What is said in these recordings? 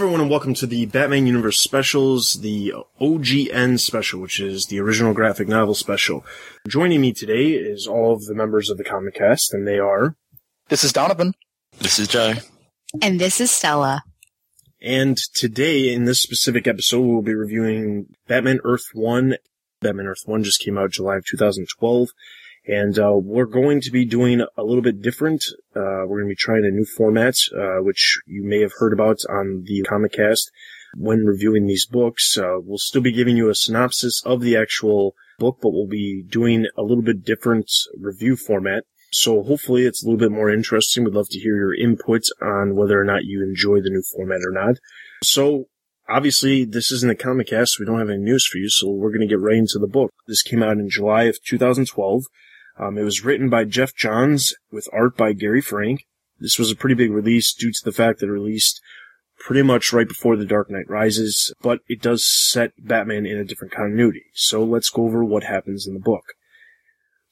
Hello, everyone, and welcome to the Batman Universe specials, the OGN special, which is the original graphic novel special. Joining me today is all of the members of the Comic Cast, and they are. This is Donovan. This is Joe. And this is Stella. And today, in this specific episode, we'll be reviewing Batman Earth 1. Batman Earth 1 just came out July of 2012. And uh, we're going to be doing a little bit different. Uh, we're going to be trying a new format, uh, which you may have heard about on the Comic Cast when reviewing these books. Uh, we'll still be giving you a synopsis of the actual book, but we'll be doing a little bit different review format. So hopefully it's a little bit more interesting. We'd love to hear your input on whether or not you enjoy the new format or not. So obviously this isn't a comic cast. We don't have any news for you. So we're going to get right into the book. This came out in July of 2012. Um, it was written by Geoff Johns with art by Gary Frank. This was a pretty big release due to the fact that it released pretty much right before The Dark Knight Rises, but it does set Batman in a different continuity. So let's go over what happens in the book.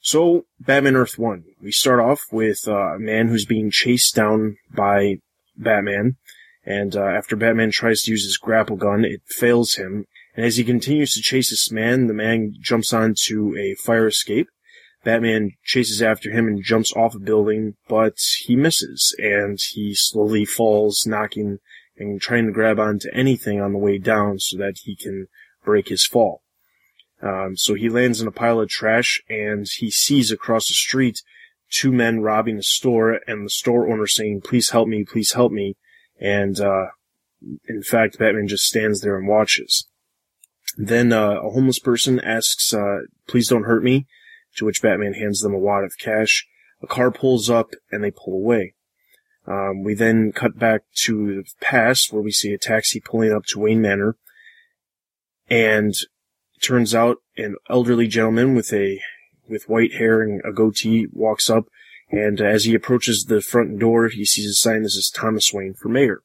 So, Batman Earth 1. We start off with uh, a man who's being chased down by Batman, and uh, after Batman tries to use his grapple gun, it fails him. And as he continues to chase this man, the man jumps onto a fire escape, Batman chases after him and jumps off a building, but he misses, and he slowly falls, knocking and trying to grab onto anything on the way down so that he can break his fall. Um, so he lands in a pile of trash, and he sees across the street two men robbing a store, and the store owner saying, "Please help me, please help me," and uh, in fact, Batman just stands there and watches. Then uh, a homeless person asks, uh, "Please don't hurt me." To which Batman hands them a wad of cash. A car pulls up and they pull away. Um, we then cut back to the past where we see a taxi pulling up to Wayne Manor. And turns out an elderly gentleman with a, with white hair and a goatee walks up. And as he approaches the front door, he sees a sign that says Thomas Wayne for mayor.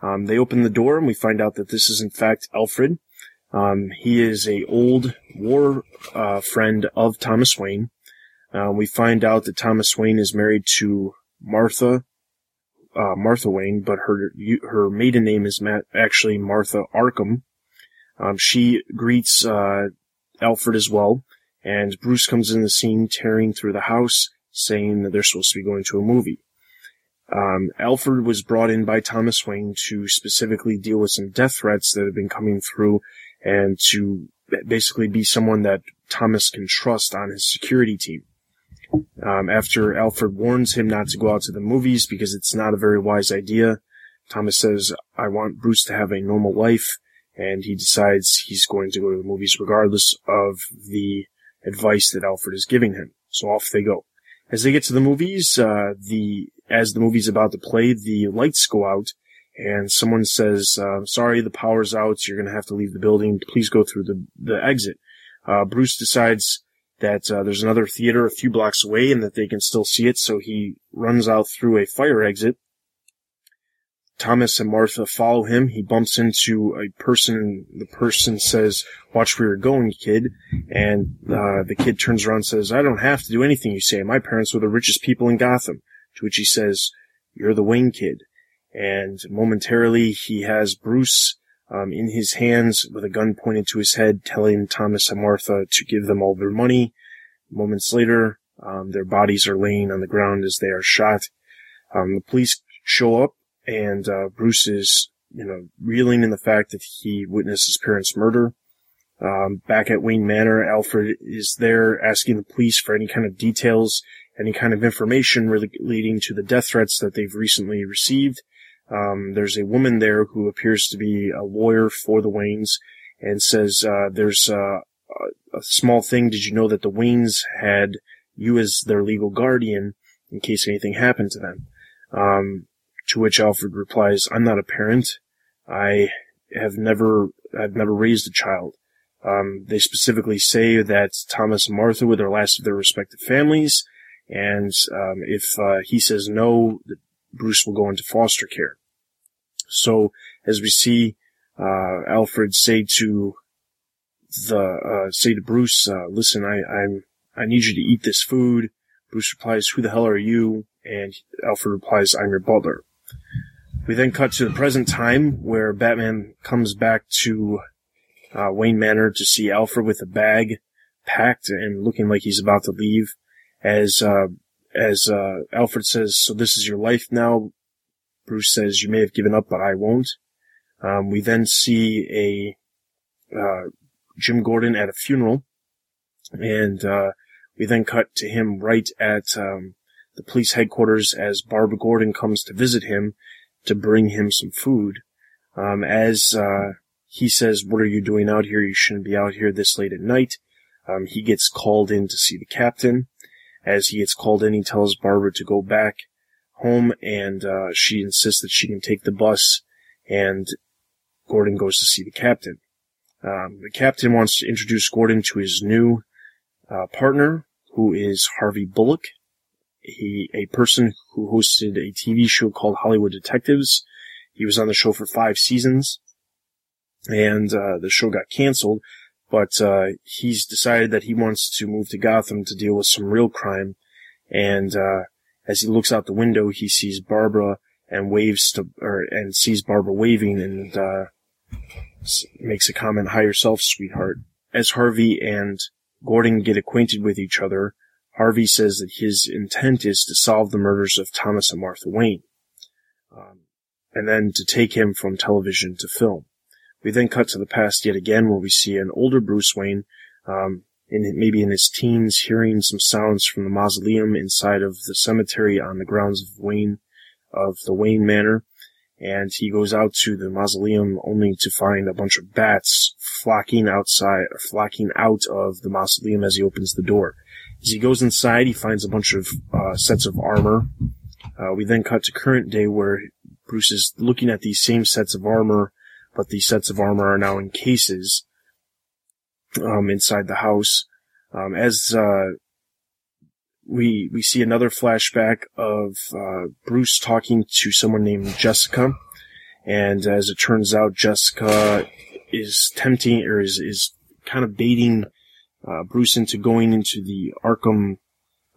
Um, they open the door and we find out that this is in fact Alfred. Um, he is a old war uh, friend of Thomas Wayne. Uh, we find out that Thomas Wayne is married to Martha, uh, Martha Wayne, but her her maiden name is actually Martha Arkham. Um, she greets uh, Alfred as well, and Bruce comes in the scene, tearing through the house, saying that they're supposed to be going to a movie. Um, Alfred was brought in by Thomas Wayne to specifically deal with some death threats that have been coming through and to basically be someone that Thomas can trust on his security team. Um, after Alfred warns him not to go out to the movies because it's not a very wise idea, Thomas says, I want Bruce to have a normal life, and he decides he's going to go to the movies regardless of the advice that Alfred is giving him. So off they go. As they get to the movies, uh, the, as the movie's about to play, the lights go out, and someone says, uh, sorry, the power's out, you're gonna have to leave the building, please go through the, the exit. Uh, Bruce decides that, uh, there's another theater a few blocks away and that they can still see it, so he runs out through a fire exit. Thomas and Martha follow him. He bumps into a person. And the person says, watch where you're going, kid. And, uh, the kid turns around and says, I don't have to do anything you say. My parents were the richest people in Gotham. To which he says, you're the Wayne kid and momentarily he has Bruce um, in his hands with a gun pointed to his head, telling Thomas and Martha to give them all their money. Moments later, um, their bodies are laying on the ground as they are shot. Um, the police show up, and uh, Bruce is, you know, reeling in the fact that he witnessed his parents' murder. Um, back at Wayne Manor, Alfred is there asking the police for any kind of details, any kind of information relating to the death threats that they've recently received. Um, there's a woman there who appears to be a lawyer for the Waynes and says, uh, there's uh, a small thing. Did you know that the Waynes had you as their legal guardian in case anything happened to them? Um, to which Alfred replies, I'm not a parent. I have never, I've never raised a child. Um, they specifically say that Thomas and Martha were the last of their respective families, and um, if uh, he says no, Bruce will go into foster care. So as we see uh, Alfred say to the uh, say to Bruce, uh, "Listen, I I'm I need you to eat this food." Bruce replies, "Who the hell are you?" And Alfred replies, "I'm your butler." We then cut to the present time where Batman comes back to uh, Wayne Manor to see Alfred with a bag packed and looking like he's about to leave. As uh, as uh, Alfred says, "So this is your life now." Bruce says, "You may have given up, but I won't." Um, we then see a uh, Jim Gordon at a funeral, and uh, we then cut to him right at um, the police headquarters as Barbara Gordon comes to visit him to bring him some food. Um, as uh, he says, "What are you doing out here? You shouldn't be out here this late at night." Um, he gets called in to see the captain. As he gets called in, he tells Barbara to go back home, and uh, she insists that she can take the bus. And Gordon goes to see the captain. Um, the captain wants to introduce Gordon to his new uh, partner, who is Harvey Bullock. He, a person who hosted a TV show called Hollywood Detectives. He was on the show for five seasons, and uh, the show got canceled. But uh, he's decided that he wants to move to Gotham to deal with some real crime. And uh, as he looks out the window, he sees Barbara and waves to, or and sees Barbara waving and uh, makes a comment, "Hi yourself, sweetheart." As Harvey and Gordon get acquainted with each other, Harvey says that his intent is to solve the murders of Thomas and Martha Wayne, um, and then to take him from television to film. We then cut to the past yet again, where we see an older Bruce Wayne, um, in maybe in his teens, hearing some sounds from the mausoleum inside of the cemetery on the grounds of Wayne, of the Wayne Manor, and he goes out to the mausoleum only to find a bunch of bats flocking outside, or flocking out of the mausoleum as he opens the door. As he goes inside, he finds a bunch of uh, sets of armor. Uh, we then cut to current day where Bruce is looking at these same sets of armor, but these sets of armor are now in cases um, inside the house. Um, as uh, we we see another flashback of uh, Bruce talking to someone named Jessica, and as it turns out, Jessica is tempting or is is kind of baiting uh, Bruce into going into the Arkham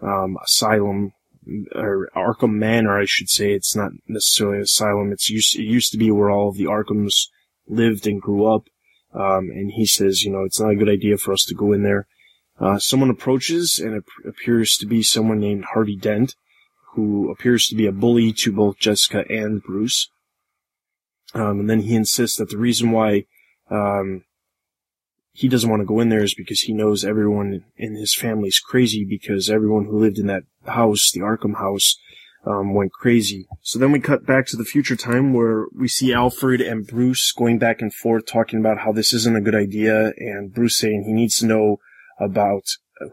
um, Asylum or Arkham Manor, I should say. It's not necessarily an asylum. It's used it used to be where all of the Arkhams lived and grew up. Um, and he says, you know, it's not a good idea for us to go in there. Uh, someone approaches and it appears to be someone named Harvey Dent, who appears to be a bully to both Jessica and Bruce. Um, and then he insists that the reason why um, he doesn't want to go in there is because he knows everyone in his family is crazy because everyone who lived in that house, the Arkham house, um, went crazy. So then we cut back to the future time where we see Alfred and Bruce going back and forth talking about how this isn't a good idea and Bruce saying he needs to know about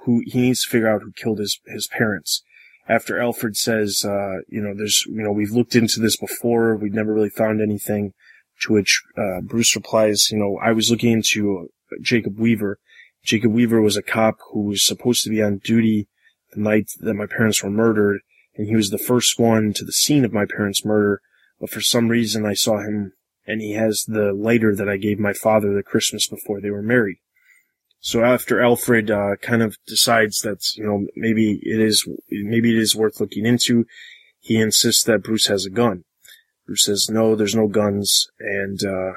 who he needs to figure out who killed his his parents. After Alfred says, uh, you know, there's, you know, we've looked into this before, we've never really found anything. To which uh, Bruce replies, you know, I was looking into uh, Jacob Weaver. Jacob Weaver was a cop who was supposed to be on duty the night that my parents were murdered, and he was the first one to the scene of my parents' murder. But for some reason, I saw him, and he has the lighter that I gave my father the Christmas before they were married. So after Alfred uh, kind of decides that you know maybe it is maybe it is worth looking into, he insists that Bruce has a gun. Bruce says no, there's no guns, and uh,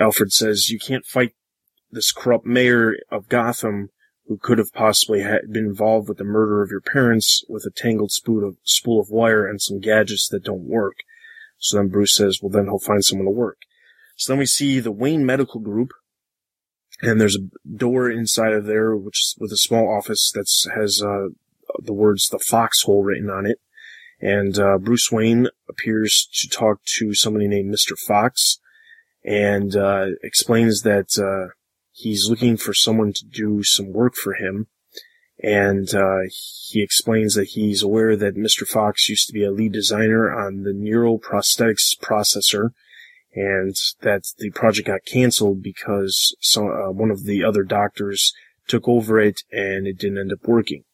Alfred says you can't fight this corrupt mayor of Gotham who could have possibly been involved with the murder of your parents with a tangled spool of, spool of wire and some gadgets that don't work. So then Bruce says, well then he'll find someone to work. So then we see the Wayne Medical Group and there's a door inside of there, which with a small office that has uh, the words "the Foxhole" written on it. And uh, Bruce Wayne appears to talk to somebody named Mister Fox, and uh, explains that uh, he's looking for someone to do some work for him. And uh, he explains that he's aware that Mr. Fox used to be a lead designer on the neural prosthetics processor and that the project got canceled because some, uh, one of the other doctors took over it and it didn't end up working.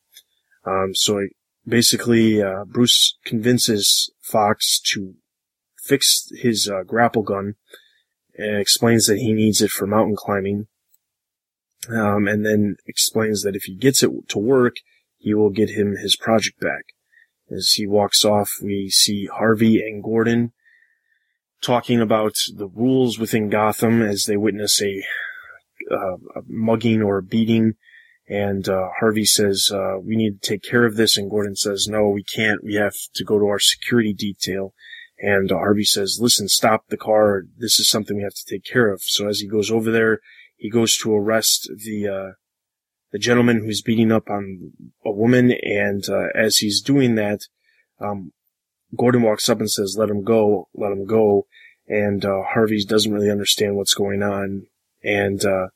Um, so it, basically, uh, Bruce convinces Fox to fix his uh, grapple gun and explains that he needs it for mountain climbing. Um, and then explains that if he gets it to work, he will get him his project back. As he walks off, we see Harvey and Gordon talking about the rules within Gotham as they witness a, uh, a mugging or a beating. And uh, Harvey says, uh, we need to take care of this. And Gordon says, no, we can't. We have to go to our security detail. And Harvey says, listen, stop the car. This is something we have to take care of. So as he goes over there, he goes to arrest the, uh, the gentleman who's beating up on a woman. And uh, as he's doing that, um, Gordon walks up and says, let him go, let him go. And uh, Harvey doesn't really understand what's going on. And uh,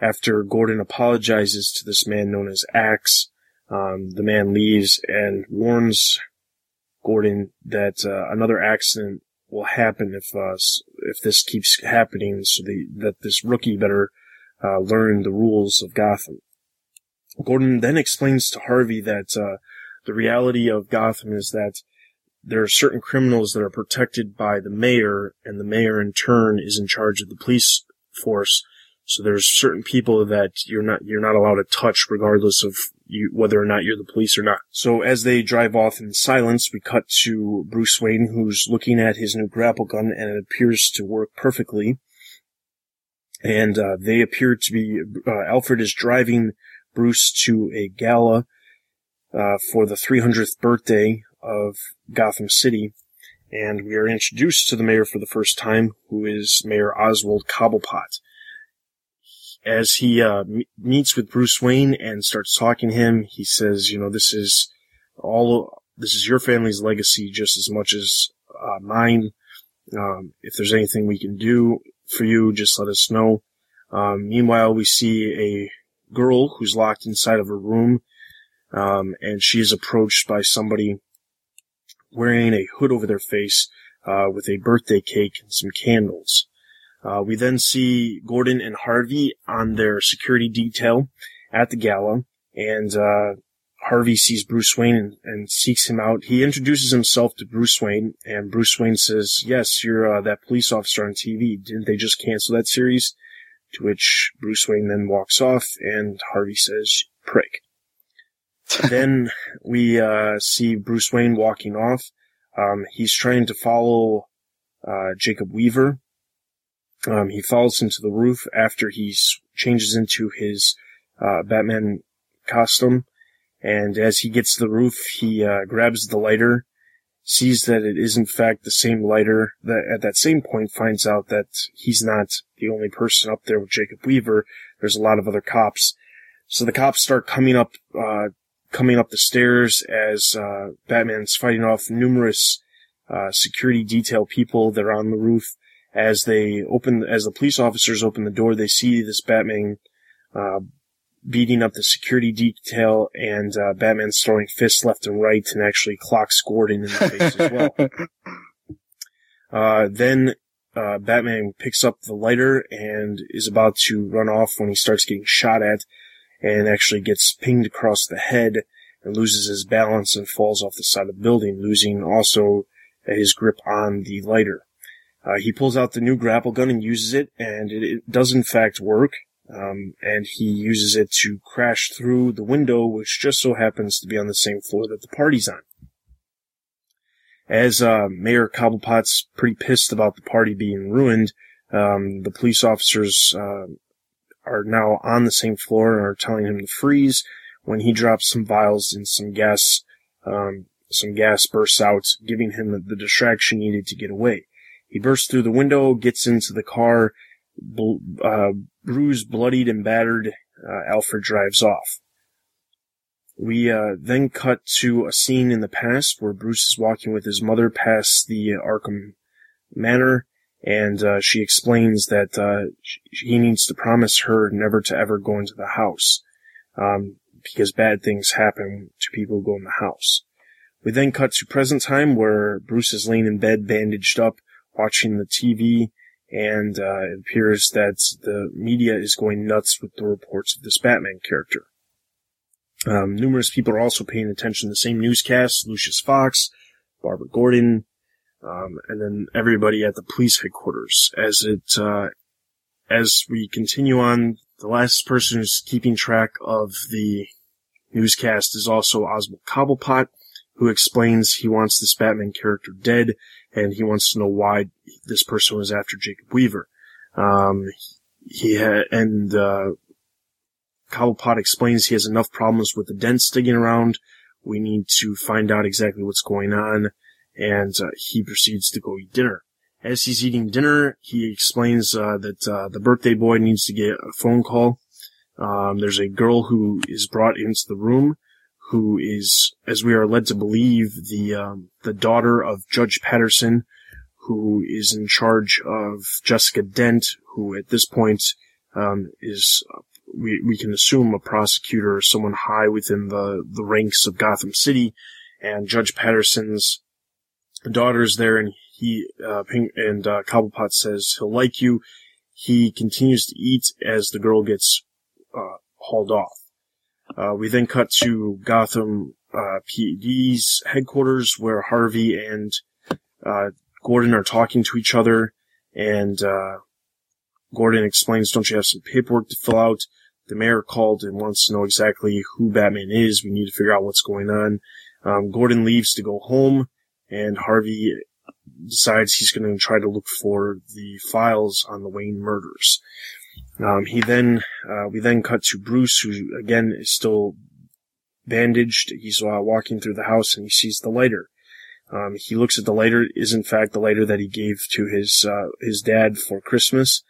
after Gordon apologizes to this man known as Axe, um, the man leaves and warns Gordon that uh, another accident will happen if uh, if this keeps happening. So the, that this rookie better uh, learn the rules of Gotham. Gordon then explains to Harvey that uh, the reality of Gotham is that there are certain criminals that are protected by the mayor, and the mayor in turn is in charge of the police force. So there's certain people that you're not you're not allowed to touch, regardless of you, whether or not you're the police or not. So as they drive off in silence, we cut to Bruce Wayne, who's looking at his new grapple gun, and it appears to work perfectly. And uh, they appear to be uh, Alfred is driving Bruce to a gala uh, for the 300th birthday of Gotham City, and we are introduced to the mayor for the first time, who is Mayor Oswald Cobblepot. As he uh, meets with Bruce Wayne and starts talking to him, he says, "You know, this is all. This is your family's legacy just as much as uh, mine. Um, if there's anything we can do for you, just let us know." Um, meanwhile, we see a girl who's locked inside of a room, um, and she is approached by somebody wearing a hood over their face uh, with a birthday cake and some candles. Uh, we then see Gordon and Harvey on their security detail at the gala, and uh, Harvey sees Bruce Wayne and, and, seeks him out. He introduces himself to Bruce Wayne, and Bruce Wayne says, "Yes, you're uh, that police officer on TV. Didn't they just cancel that series?" To which Bruce Wayne then walks off, and Harvey says, "Prick." then we uh, see Bruce Wayne walking off. Um, he's trying to follow uh, Jacob Weaver. Um, he falls into the roof after he changes into his uh, Batman costume, and as he gets to the roof, he uh, grabs the lighter, sees that it is in fact the same lighter. That at that same point finds out that he's not the only person up there with Jacob Weaver. There's a lot of other cops. So the cops start coming up uh, coming up the stairs as uh, Batman's fighting off numerous uh, security detail people that are on the roof. As they open, as the police officers open the door, they see this Batman uh, beating up the security detail, and uh, Batman's throwing fists left and right, and actually clocks Gordon in the face as well. Uh, then uh, Batman picks up the lighter and is about to run off when he starts getting shot at and actually gets pinged across the head and loses his balance and falls off the side of the building, losing also his grip on the lighter. Uh, he pulls out the new grapple gun and uses it, and it, it does in fact work. Um, and he uses it to crash through the window, which just so happens to be on the same floor that the party's on. As uh, Mayor Cobblepot's pretty pissed about the party being ruined, um, the police officers uh, are now on the same floor and are telling him to freeze when he drops some vials and some gas, um, some gas bursts out, giving him the, the, distraction needed to get away. He bursts through the window, gets into the car, uh, bruised, bloodied, and battered. Uh, Alfred drives off. We uh, then cut to a scene in the past where Bruce is walking with his mother past the Arkham Manor and uh, she explains that uh, he needs to promise her never to ever go into the house um, because bad things happen to people who go in the house. We then cut to present time where Bruce is laying in bed, bandaged up, watching the TV, and uh, it appears that the media is going nuts with the reports of this Batman character. Um, numerous people are also paying attention to the same newscasts: Lucius Fox, Barbara Gordon, um, and then everybody at the police headquarters. As it uh, as we continue on, the last person who's keeping track of the newscast is also Oswald Cobblepot, who explains he wants this Batman character dead and he wants to know why this person was after Jacob Weaver. Um, he had, and, uh, Cobblepot explains he has enough problems with the dents digging around. We need to find out exactly what's going on. And, uh, he proceeds to go eat dinner. As he's eating dinner, he explains, uh, that, uh, the birthday boy needs to get a phone call. Um, there's a girl who is brought into the room who is, as we are led to believe, the, um, the daughter of Judge Patterson, who is in charge of Jessica Dent, who at this point, um, is, we, we can assume a prosecutor or someone high within the, the ranks of Gotham City, and Judge Patterson's daughter's there, and he, uh, and, uh, Cobblepot says he'll like you. He continues to eat as the girl gets, uh, hauled off. Uh, we then cut to Gotham, uh, PD's headquarters where Harvey and, uh, Gordon are talking to each other and, uh, Gordon explains, don't you have some paperwork to fill out? The mayor called and wants to know exactly who Batman is. We need to figure out what's going on. Um, Gordon leaves to go home and Harvey decides he's going to try to look for the files on the Wayne murders. Um, he then, uh, we then cut to Bruce, who again is still bandaged. He's uh, walking through the house and he sees the lighter. Um, he looks at the lighter, is in fact the lighter that he gave to his, uh, his dad for Christmas.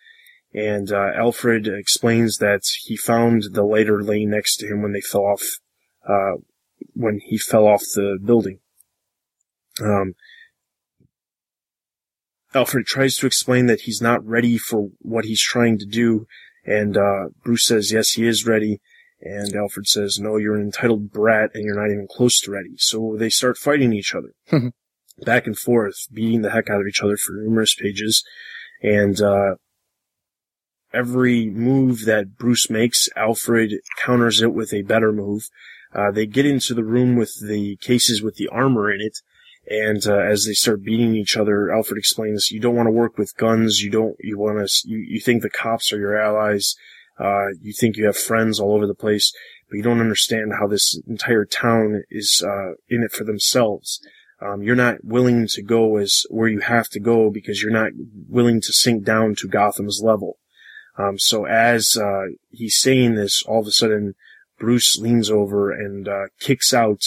And, uh, Alfred explains that he found the lighter laying next to him when they fell off, uh, when he fell off the building. Um, Alfred tries to explain that he's not ready for what he's trying to do, and uh, Bruce says, yes, he is ready. And Alfred says, no, you're an entitled brat and you're not even close to ready. So they start fighting each other. Back and forth, beating the heck out of each other for numerous pages. And, uh, every move that Bruce makes, Alfred counters it with a better move. Uh, they get into the room with the cases with the armor in it, and uh, as they start beating each other, Alfred explains, "You don't want to work with guns. You don't. You want to. You, you think the cops are your allies. Uh, you think you have friends all over the place, but you don't understand how this entire town is uh, in it for themselves. Um, you're not willing to go as where you have to go because you're not willing to sink down to Gotham's level. Um, so as uh, he's saying this, all of a sudden, Bruce leans over and uh, kicks out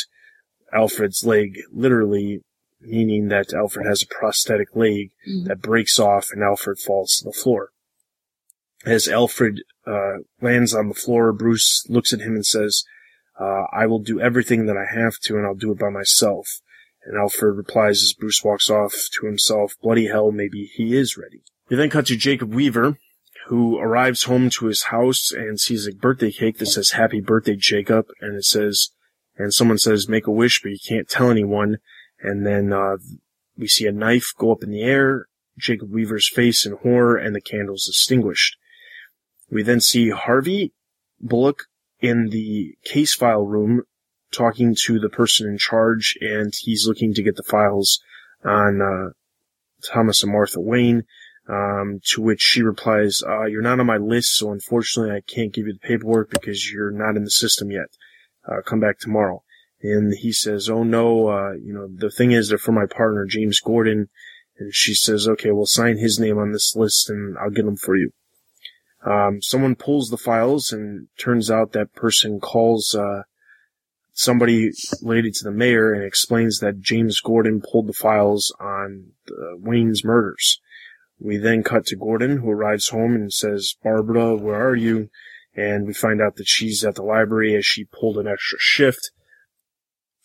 Alfred's leg, literally meaning that Alfred has a prosthetic leg mm-hmm. that breaks off and Alfred falls to the floor. As Alfred uh, lands on the floor, Bruce looks at him and says, uh, I will do everything that I have to and I'll do it by myself. And Alfred replies as Bruce walks off to himself, bloody hell, maybe he is ready. We then cut to Jacob Weaver, who arrives home to his house and sees a birthday cake that says happy birthday, Jacob. And it says, and someone says make a wish, but you can't tell anyone. And then, uh, we see a knife go up in the air, Jacob Weaver's face in horror, and the candles extinguished. We then see Harvey Bullock in the case file room talking to the person in charge, and he's looking to get the files on, uh, Thomas and Martha Wayne. Um, to which she replies, uh, you're not on my list, so unfortunately I can't give you the paperwork because you're not in the system yet. Uh, come back tomorrow. And he says, oh no, uh, you know, the thing is they're for my partner, James Gordon. And she says, okay, we'll sign his name on this list and I'll get them for you. Um, someone pulls the files and turns out that person calls, uh, somebody related to the mayor and explains that James Gordon pulled the files on Wayne's murders. We then cut to Gordon, who arrives home and says, Barbara, where are you? And we find out that she's at the library as she pulled an extra shift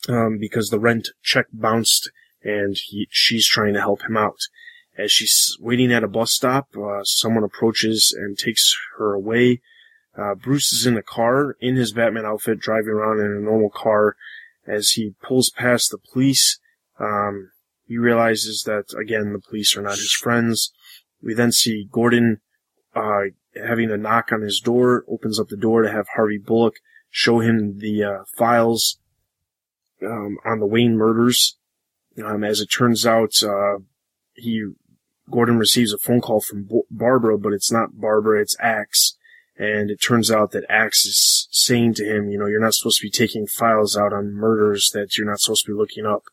um, because the rent check bounced and he, she's trying to help him out. As she's waiting at a bus stop, uh, someone approaches and takes her away. Uh, Bruce is in a car in his Batman outfit, driving around in a normal car. As he pulls past the police, um, he realizes that again the police are not his friends. We then see Gordon uh, having a knock on his door, opens up the door to have Harvey Bullock show him the uh, files um, on the Wayne murders. Um, as it turns out, uh, he Gordon receives a phone call from Barbara, but it's not Barbara, it's Axe. And it turns out that Axe is saying to him, you know, you're not supposed to be taking files out on murders that you're not supposed to be looking up.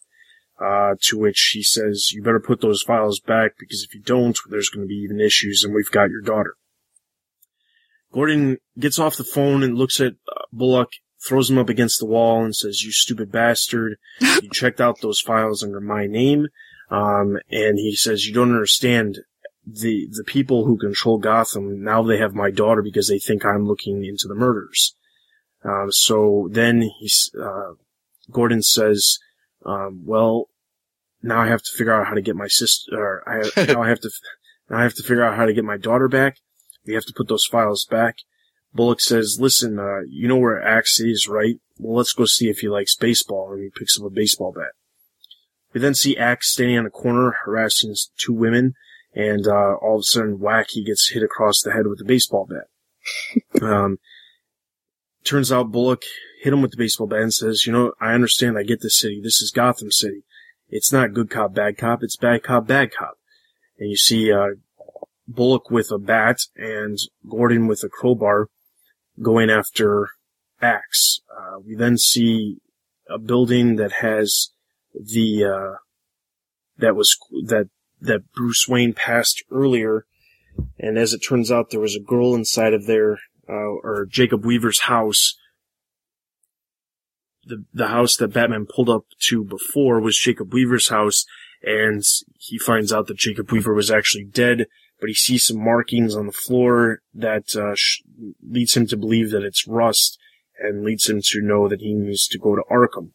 Uh, to which he says, you better put those files back because if you don't, there's going to be even issues and we've got your daughter. Gordon gets off the phone and looks at uh, Bullock, throws him up against the wall and says, you stupid bastard. You checked out those files under my name. Um, and he says, you don't understand the, the people who control Gotham. Now they have my daughter because they think I'm looking into the murders. Um, so then he's, uh, Gordon says, um, well, now I have to figure out how to get my sister, or I, now I have to, now I have to figure out how to get my daughter back. We have to put those files back. Bullock says, listen, uh, you know where Axe is, right? Well, let's go see if he likes baseball. And he picks up a baseball bat. We then see Axe standing on a corner harassing two women. And, uh, all of a sudden, whack, he gets hit across the head with a baseball bat. um, turns out Bullock hit him with the baseball bat and says, you know, I understand. I get this city. This is Gotham City. It's not good cop, bad cop. It's bad cop, bad cop. And you see, uh, Bullock with a bat and Gordon with a crowbar going after Axe. Uh, we then see a building that has the, uh, that was, that, that Bruce Wayne passed earlier. And as it turns out, there was a girl inside of there, uh, or Jacob Weaver's house. The, the house that Batman pulled up to before was Jacob Weaver's house, and he finds out that Jacob Weaver was actually dead, but he sees some markings on the floor that uh, sh- leads him to believe that it's rust and leads him to know that he needs to go to Arkham.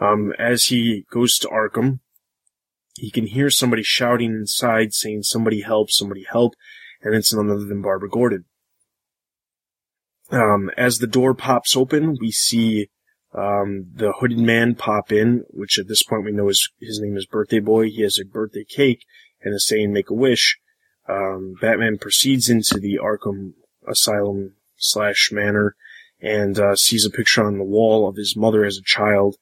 Um, as he goes to Arkham, he can hear somebody shouting inside saying, somebody help, somebody help, and it's none other than Barbara Gordon. Um, as the door pops open, we see um, the hooded man pop in, which at this point we know is his name is Birthday Boy. He has a birthday cake and is saying "Make a wish." Um, Batman proceeds into the Arkham Asylum slash manor and uh, sees a picture on the wall of his mother as a child,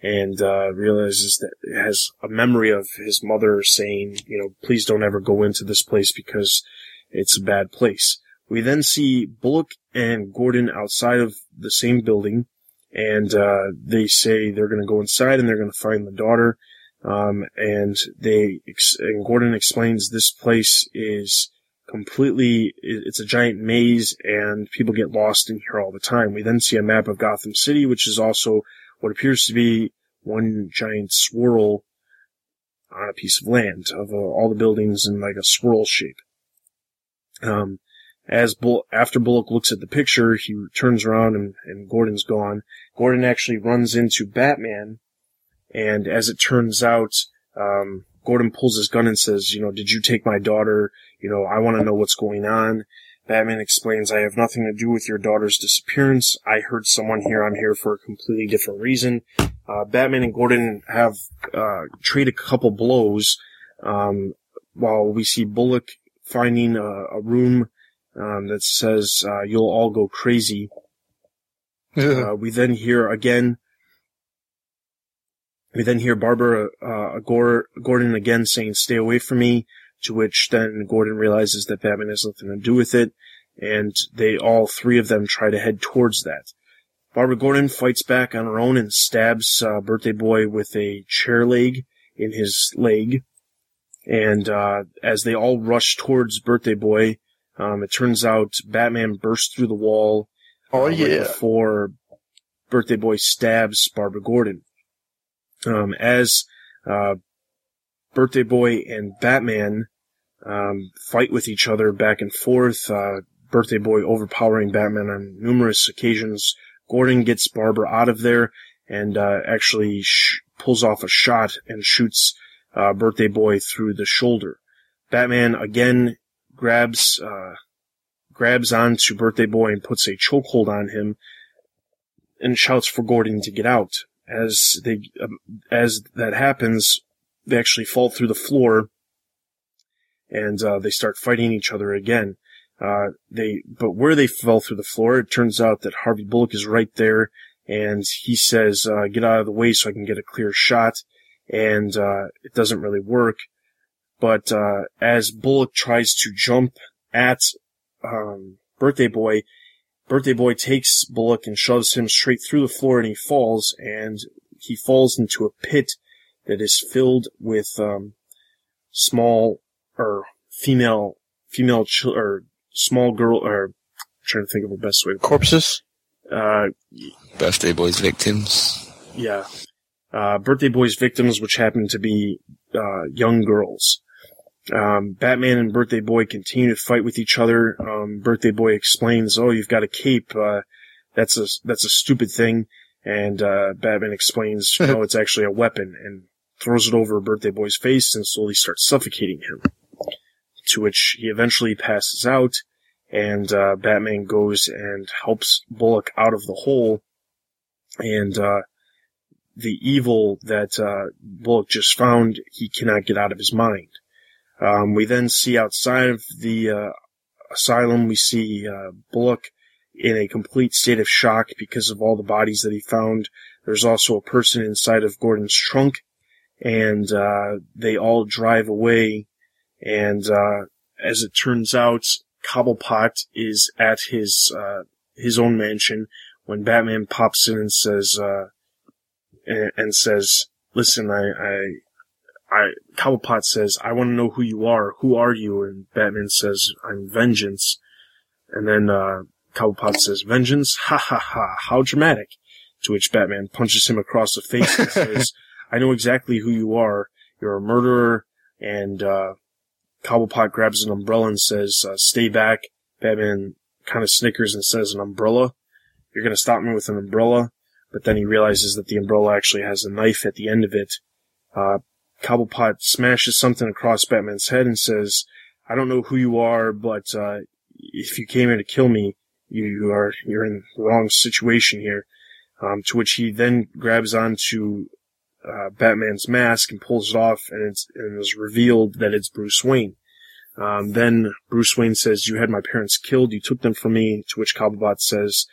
and uh, realizes that it has a memory of his mother saying, "You know, please don't ever go into this place because it's a bad place." We then see Bullock and Gordon outside of the same building, and uh, they say they're going to go inside and they're going to find the daughter. Um, and they and Gordon explains this place is completely it's a giant maze and people get lost in here all the time. We then see a map of Gotham City, which is also what appears to be one giant swirl on a piece of land of uh, all the buildings in like a swirl shape. Um, as Bull, after Bullock looks at the picture, he turns around and, and Gordon's gone. Gordon actually runs into Batman, and as it turns out, um, Gordon pulls his gun and says, you know, did you take my daughter? You know, I want to know what's going on. Batman explains, I have nothing to do with your daughter's disappearance. I heard someone here. I'm here for a completely different reason. Uh, Batman and Gordon have, uh, traded a couple blows, um, while we see Bullock finding a, a room um, that says uh, "You'll all go crazy." uh, we then hear again. We then hear Barbara uh, Gordon again saying, "Stay away from me." To which then Gordon realizes that Batman has nothing to do with it, and they all three of them try to head towards that. Barbara Gordon fights back on her own and stabs uh, Birthday Boy with a chair leg in his leg. And uh, as they all rush towards Birthday Boy, um, it turns out Batman bursts through the wall. Oh uh, yeah! Right before Birthday Boy stabs Barbara Gordon. Um, as uh, Birthday Boy and Batman um, fight with each other back and forth, uh, Birthday Boy overpowering Batman on numerous occasions. Gordon gets Barbara out of there and uh, actually sh- pulls off a shot and shoots uh, Birthday Boy through the shoulder. Batman again grabs uh, grabs onto Birthday Boy and puts a chokehold on him, and shouts for Gordon to get out. As they um, as that happens, they actually fall through the floor, and uh, they start fighting each other again. Uh, they but where they fell through the floor, it turns out that Harvey Bullock is right there, and he says, uh, "Get out of the way so I can get a clear shot." And uh, it doesn't really work but uh, as Bullock tries to jump at um, Birthday Boy. Birthday Boy takes Bullock and shoves him straight through the floor and he falls and he falls into a pit that is filled with, um, small or female, female ch- or small girl or I'm trying to think of the best way to Corpses? uh, Birthday Boy's victims. yeah. Uh, Birthday Boy's victims, which happen to be, uh, young girls. Um, Batman and Birthday Boy continue to fight with each other. Um, Birthday Boy explains, "Oh, you've got a cape. Uh, that's a that's a stupid thing." And uh, Batman explains, "No, it's actually a weapon," and throws it over Birthday Boy's face and slowly starts suffocating him. To which he eventually passes out, and uh, Batman goes and helps Bullock out of the hole, and uh, the evil that uh, Bullock just found, he cannot get out of his mind. Um, we then see outside of the uh, asylum, we see uh, Bullock in a complete state of shock because of all the bodies that he found. There's also a person inside of Gordon's trunk, and uh, they all drive away. And uh, as it turns out, Cobblepot is at his uh, his own mansion when Batman pops in and says uh, and, and says, "Listen, I." I I, Cobblepot says, I want to know who you are. Who are you? And Batman says, I'm Vengeance. And then, uh, Cobblepot says, Vengeance? Ha ha ha. How dramatic. To which Batman punches him across the face and says, I know exactly who you are. You're a murderer. And, uh, Cobblepot grabs an umbrella and says, uh, stay back. Batman kind of snickers and says, an umbrella? You're gonna stop me with an umbrella? But then he realizes that the umbrella actually has a knife at the end of it. Uh, Cobblepot smashes something across Batman's head and says, I don't know who you are, but, uh, if you came here to kill me, you, you are, you're in the wrong situation here. Um, to which he then grabs onto, uh, Batman's mask and pulls it off and it's, and it's revealed that it's Bruce Wayne. Um, then Bruce Wayne says, you had my parents killed, you took them from me, to which Cobblepot says,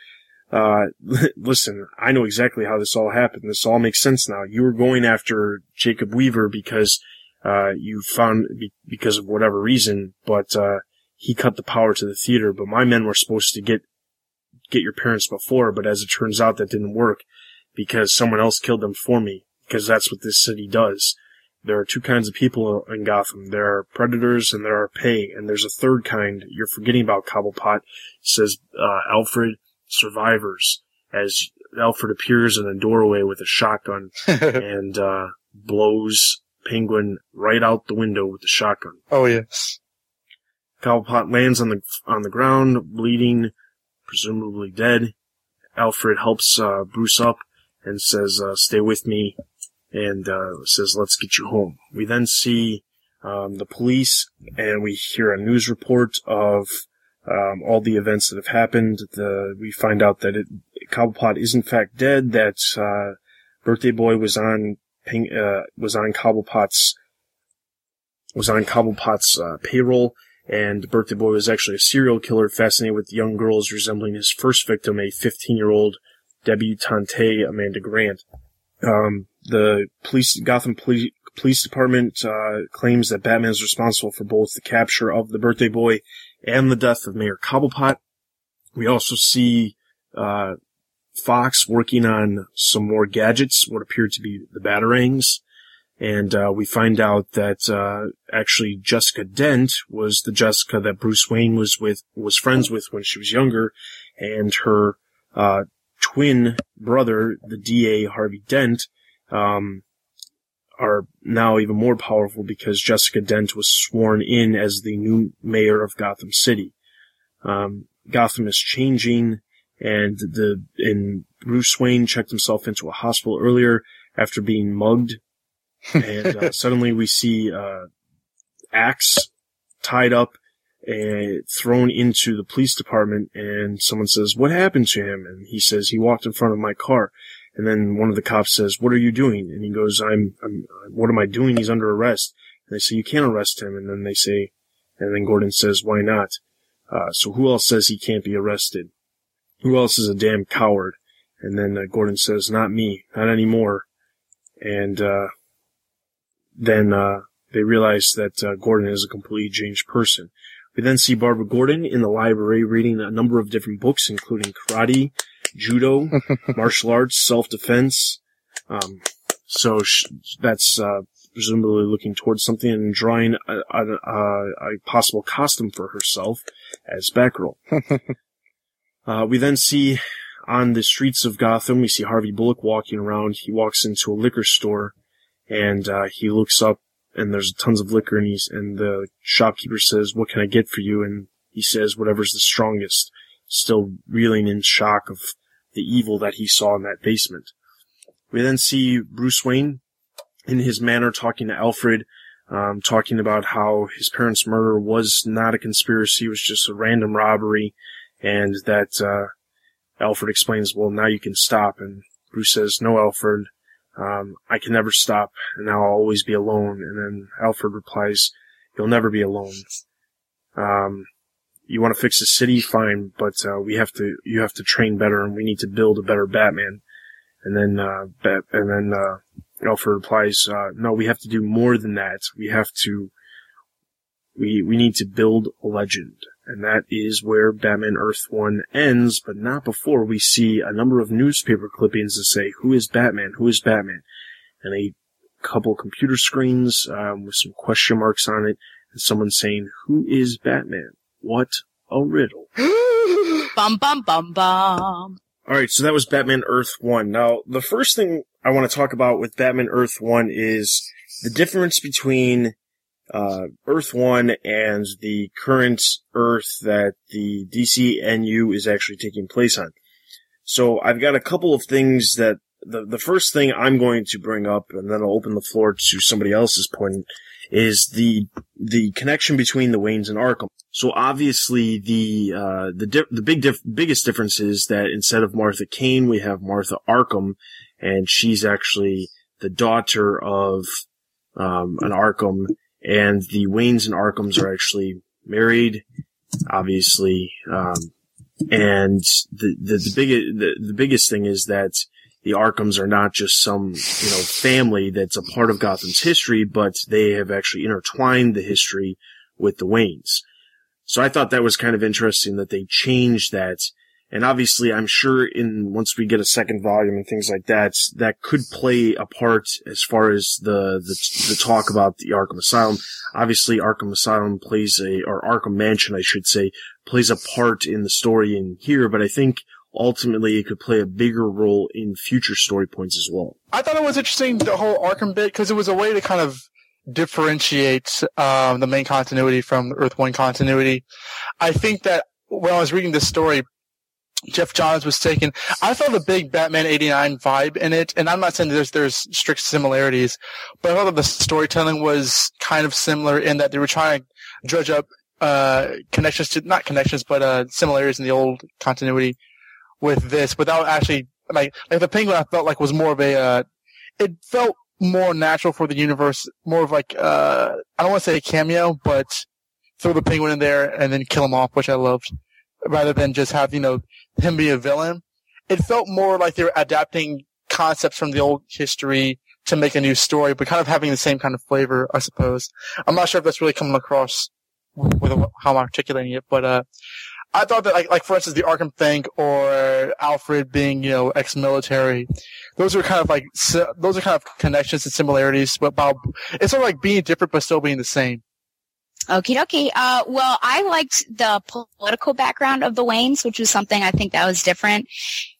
uh, listen, I know exactly how this all happened. This all makes sense now. You were going after Jacob Weaver because, uh, you found, because of whatever reason, but, uh, he cut the power to the theater, but my men were supposed to get, get your parents before, but as it turns out, that didn't work because someone else killed them for me, because that's what this city does. There are two kinds of people in Gotham. There are predators and there are pay, and there's a third kind. You're forgetting about Cobblepot. Says, uh, Alfred, survivors as Alfred appears in a doorway with a shotgun and uh, blows Penguin right out the window with the shotgun. oh, yes. Cobblepot lands on the on the ground, bleeding, presumably dead. Alfred helps uh, Bruce up and says, uh, "Stay with me," and uh, says, "Let's get you home." We then see um, the police, and we hear a news report of um, all the events that have happened. The, we find out that it, Cobblepot is in fact dead. That uh, Birthday Boy was on Ping, uh, was on Cobblepot's was on Cobblepot's uh, payroll, and Birthday Boy was actually a serial killer fascinated with young girls, resembling his first victim, a 15-year-old debutante Amanda Grant. Um, the police, Gotham Police, Police Department uh, claims that Batman is responsible for both the capture of the Birthday Boy and the death of Mayor Cobblepot. We also see uh, Fox working on some more gadgets, what appear to be the Batarangs. And uh, we find out that uh, actually Jessica Dent was the Jessica that Bruce Wayne was with, was friends with when she was younger, and her uh, twin brother, the DA Harvey Dent, um, are now even more powerful because Jessica Dent was sworn in as the new mayor of Gotham City. Um, Gotham is changing, and the and Bruce Wayne checked himself into a hospital earlier after being mugged, and uh, suddenly we see uh, Axe tied up and thrown into the police department, and someone says, "What happened to him?" And he says, "He walked in front of my car." And then one of the cops says, "What are you doing?" And he goes, "I'm, I'm what am I doing? He's under arrest." And they say, "You can't arrest him." And then they say, and then Gordon says, "Why not?" Uh, so who else says he can't be arrested? Who else is a damn coward? And then uh, Gordon says, "Not me, not anymore." And uh, then uh, they realize that uh, Gordon is a completely changed person. We then see Barbara Gordon in the library reading a number of different books, including karate, judo, martial arts, self-defense. Um, so sh- that's uh, presumably looking towards something and drawing a, a, a, a possible costume for herself as Batgirl. uh, we then see on the streets of Gotham, we see Harvey Bullock walking around. He walks into a liquor store and uh, he looks up and there's tons of liquor and he's and the shopkeeper says, "What can I get for you?" And he says, "Whatever's the strongest." Still reeling in shock of the evil that he saw in that basement. We then see Bruce Wayne in his manor talking to Alfred, um, talking about how his parents' murder was not a conspiracy, it was just a random robbery, and that uh, Alfred explains, "Well, now you can stop." And Bruce says, "No, Alfred, um, I can never stop, and now I'll always be alone. And then Alfred replies, you'll never be alone. Um, you want to fix the city? Fine, but, uh, we have to, you have to train better and we need to build a better Batman. And then, uh, Bat, and then, uh, Alfred replies, uh, no, we have to do more than that. We have to, we, we need to build a legend. And that is where Batman Earth 1 ends, but not before we see a number of newspaper clippings that say, who is Batman? Who is Batman? And a couple computer screens, um, with some question marks on it, and someone saying, who is Batman? What a riddle. bum bum bum bum. Alright, so that was Batman Earth 1. Now, the first thing I want to talk about with Batman Earth 1 is the difference between uh, Earth 1 and the current Earth that the DCNU is actually taking place on. So I've got a couple of things that the, the first thing I'm going to bring up and then I'll open the floor to somebody else's point is the, the connection between the Waynes and Arkham. So obviously the, uh, the, di- the big, diff- biggest difference is that instead of Martha Kane, we have Martha Arkham and she's actually the daughter of, um, an Arkham and the Waynes and Arkhams are actually married, obviously. Um, and the, the, the biggest, the, the biggest thing is that the Arkhams are not just some, you know, family that's a part of Gotham's history, but they have actually intertwined the history with the Waynes. So I thought that was kind of interesting that they changed that and obviously, I'm sure in once we get a second volume and things like that, that could play a part as far as the the, the talk about the Arkham Asylum. Obviously, Arkham Asylum plays a or Arkham Mansion, I should say, plays a part in the story in here. But I think ultimately it could play a bigger role in future story points as well. I thought it was interesting the whole Arkham bit because it was a way to kind of differentiate um, the main continuity from the Earth One continuity. I think that when I was reading this story, Geoff Johns was taken. I felt a big Batman 89 vibe in it, and I'm not saying there's, there's strict similarities, but I thought that the storytelling was kind of similar in that they were trying to dredge up, uh, connections to, not connections, but, uh, similarities in the old continuity with this without actually, like, like the penguin I felt like was more of a, uh, it felt more natural for the universe, more of like, uh, I don't want to say a cameo, but throw the penguin in there and then kill him off, which I loved rather than just have, you know, him be a villain. It felt more like they were adapting concepts from the old history to make a new story, but kind of having the same kind of flavor, I suppose. I'm not sure if that's really coming across with how I'm articulating it, but, uh, I thought that, like, like for instance, the Arkham thing or Alfred being, you know, ex-military, those are kind of like those are kind of connections and similarities. But it's sort of like being different but still being the same. Okie dokie. Uh, well, I liked the political background of the Waynes, which was something I think that was different.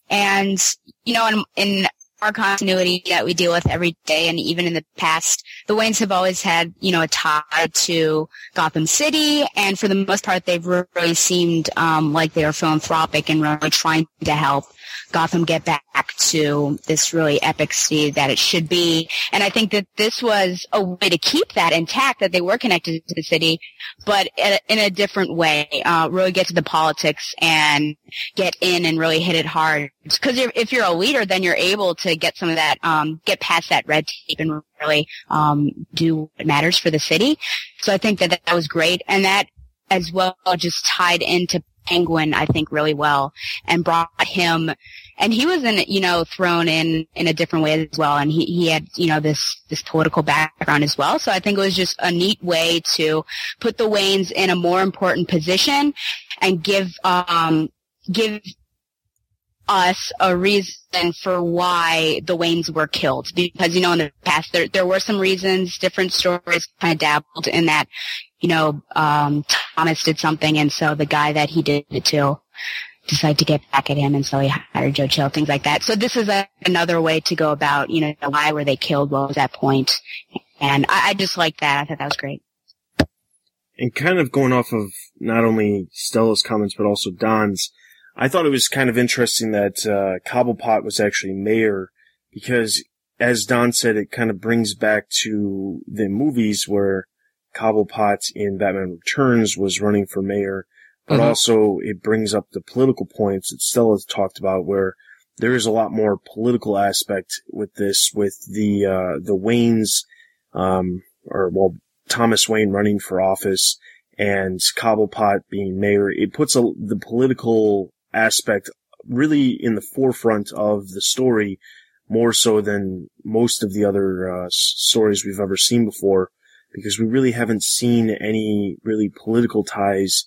And, you know, in, in our continuity that we deal with every day and even in the past, the Waynes have always had, you know, a tie to Gotham City. And for the most part, they've really seemed, um, like they are philanthropic and really trying to help Gotham get back to this really epic city that it should be. And I think that this was a way to keep that intact, that they were connected to the city, but in a different way, uh, really get to the politics and get in and really hit it hard. Because if you're a leader, then you're able to get some of that, um, get past that red tape and really um, do what matters for the city. So I think that that was great, and that as well just tied into Penguin, I think, really well and brought him, and he was in, you know, thrown in, in a different way as well. And he, he had, you know, this, this political background as well. So I think it was just a neat way to put the Waynes in a more important position and give, um, give us a reason for why the Waynes were killed. Because, you know, in the past, there, there were some reasons, different stories kind of dabbled in that, you know, um, Thomas did something and so the guy that he did it to decided to get back at him and so he hired Joe Chill, things like that. So this is a, another way to go about, you know, why were they killed? What was that point? And I, I just like that. I thought that was great. And kind of going off of not only Stella's comments, but also Don's, I thought it was kind of interesting that uh, Cobblepot was actually mayor because, as Don said, it kind of brings back to the movies where Cobblepot in Batman Returns was running for mayor, but mm-hmm. also it brings up the political points that Stella talked about where there is a lot more political aspect with this, with the uh, the Waynes, um, or well, Thomas Wayne running for office and Cobblepot being mayor. It puts a, the political aspect really in the forefront of the story more so than most of the other uh, stories we've ever seen before because we really haven't seen any really political ties.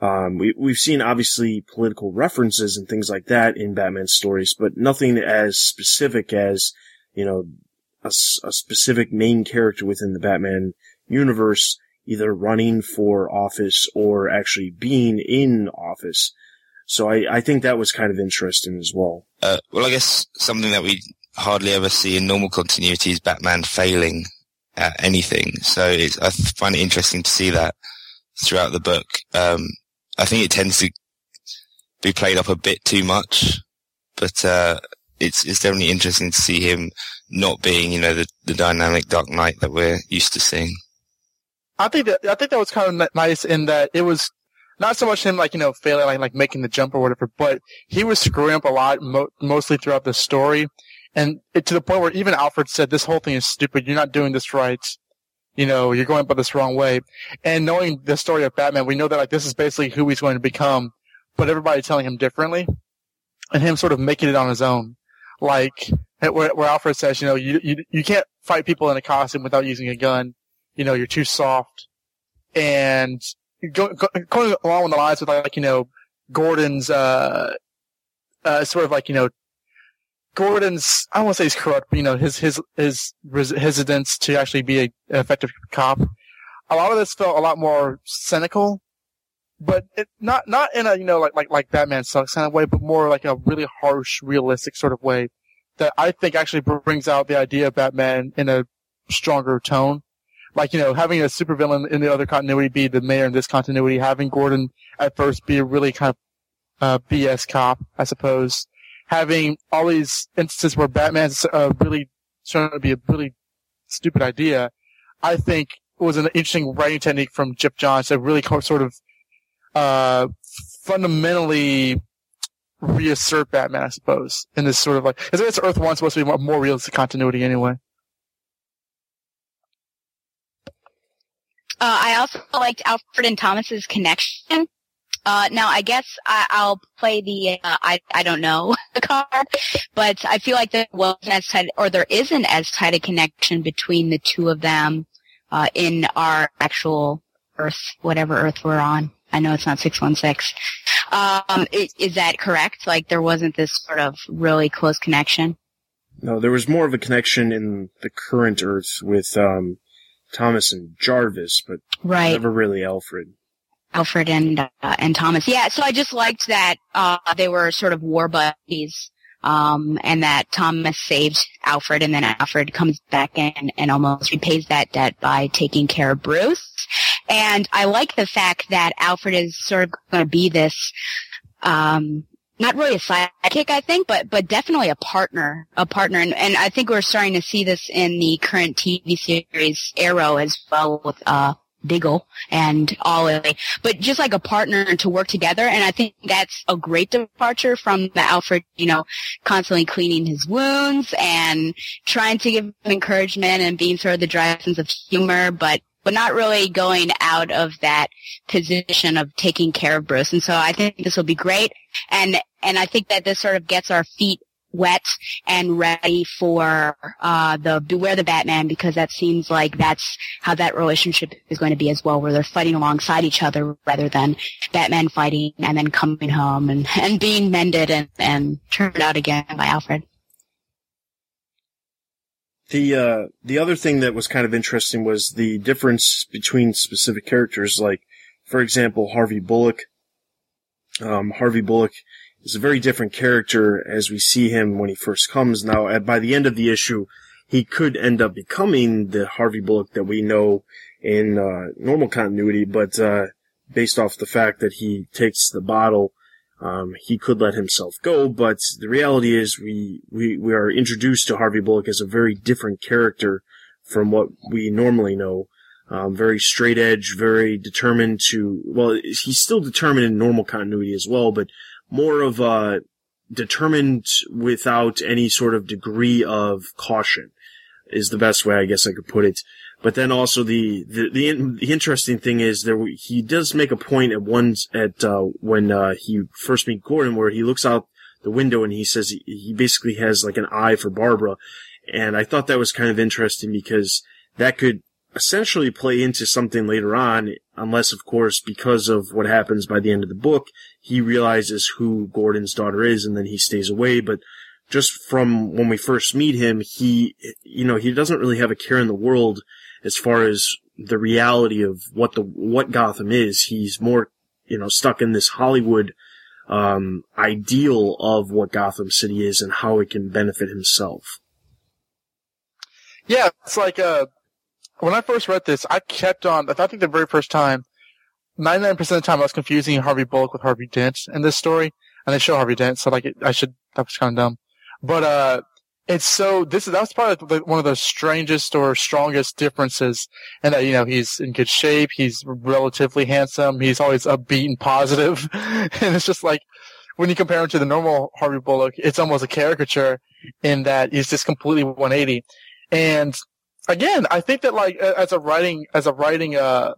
Um, we, we've seen obviously political references and things like that in Batman stories, but nothing as specific as, you know, a, a specific main character within the Batman universe either running for office or actually being in office. So I, I think that was kind of interesting as well. Uh, well, I guess something that we hardly ever see in normal continuity is Batman failing at anything. So I find it interesting to see that throughout the book. Um, I think it tends to be played up a bit too much, but, uh, it's, it's definitely interesting to see him not being, you know, the, the dynamic Dark Knight that we're used to seeing. I think that, I think that was kind of nice in that it was not so much him like you know failing like like making the jump or whatever, but he was screwing up a lot mo- mostly throughout the story, and it, to the point where even Alfred said, "This whole thing is stupid. You're not doing this right. You know, you're going about this wrong way." And knowing the story of Batman, we know that like this is basically who he's going to become, but everybody telling him differently, and him sort of making it on his own, like where, where Alfred says, you know, you, you you can't fight people in a costume without using a gun. You know, you're too soft. And going, along with the lines with like, you know, Gordon's, uh, uh, sort of like, you know, Gordon's, I don't want to say he's corrupt, but you know, his, his, his hesitance to actually be an effective cop. A lot of this felt a lot more cynical, but it, not, not in a, you know, like, like, like Batman sucks kind of way, but more like a really harsh, realistic sort of way that I think actually brings out the idea of Batman in a stronger tone like you know having a supervillain in the other continuity be the mayor in this continuity, having Gordon at first be a really kind of uh, BS cop, I suppose, having all these instances where Batman's uh, really trying to be a really stupid idea, I think was an interesting writing technique from Geoff Johns to really sort of uh, fundamentally reassert Batman, I suppose, in this sort of like, is it's Earth One supposed to be more realistic continuity anyway? Uh, I also liked Alfred and Thomas's connection. Uh, now I guess I, will play the, uh, I, I don't know card, but I feel like there wasn't as tight, or there isn't as tight a connection between the two of them, uh, in our actual Earth, whatever Earth we're on. I know it's not 616. Um, is, is that correct? Like there wasn't this sort of really close connection? No, there was more of a connection in the current Earth with, um, Thomas and Jarvis, but right. never really Alfred. Alfred and uh, and Thomas. Yeah, so I just liked that uh, they were sort of war buddies, um, and that Thomas saved Alfred, and then Alfred comes back in and almost repays that debt by taking care of Bruce. And I like the fact that Alfred is sort of going to be this um, not really a sidekick, I think, but but definitely a partner, a partner, and and I think we're starting to see this in the current TV series Arrow as well with uh Diggle and Ollie, but just like a partner to work together. And I think that's a great departure from the Alfred, you know, constantly cleaning his wounds and trying to give him encouragement and being sort of the dry sense of humor, but but not really going out of that position of taking care of Bruce. And so I think this will be great. And, and I think that this sort of gets our feet wet and ready for uh, the Beware the Batman because that seems like that's how that relationship is going to be as well, where they're fighting alongside each other rather than Batman fighting and then coming home and, and being mended and, and turned out again by Alfred. The uh, the other thing that was kind of interesting was the difference between specific characters. Like, for example, Harvey Bullock. Um, Harvey Bullock is a very different character as we see him when he first comes. Now, by the end of the issue, he could end up becoming the Harvey Bullock that we know in uh, normal continuity, but uh, based off the fact that he takes the bottle, um, he could let himself go. But the reality is, we, we we are introduced to Harvey Bullock as a very different character from what we normally know. Um, very straight edge, very determined to. Well, he's still determined in normal continuity as well, but more of a determined without any sort of degree of caution is the best way I guess I could put it. But then also the the the, the interesting thing is there he does make a point at one at uh, when uh, he first meet Gordon where he looks out the window and he says he, he basically has like an eye for Barbara, and I thought that was kind of interesting because that could essentially play into something later on, unless of course because of what happens by the end of the book, he realizes who Gordon's daughter is and then he stays away. But just from when we first meet him, he, you know, he doesn't really have a care in the world as far as the reality of what the, what Gotham is. He's more, you know, stuck in this Hollywood, um, ideal of what Gotham City is and how it can benefit himself. Yeah, it's like, uh, when I first read this, I kept on, I think the very first time, 99% of the time I was confusing Harvey Bullock with Harvey Dent in this story. And they show Harvey Dent, so like, it, I should, that was kind of dumb. But, uh, it's so, this is, that's probably one of the strangest or strongest differences. And that, you know, he's in good shape. He's relatively handsome. He's always upbeat and and it's just like, when you compare him to the normal Harvey Bullock, it's almost a caricature in that he's just completely 180. And again, I think that like as a writing as a writing uh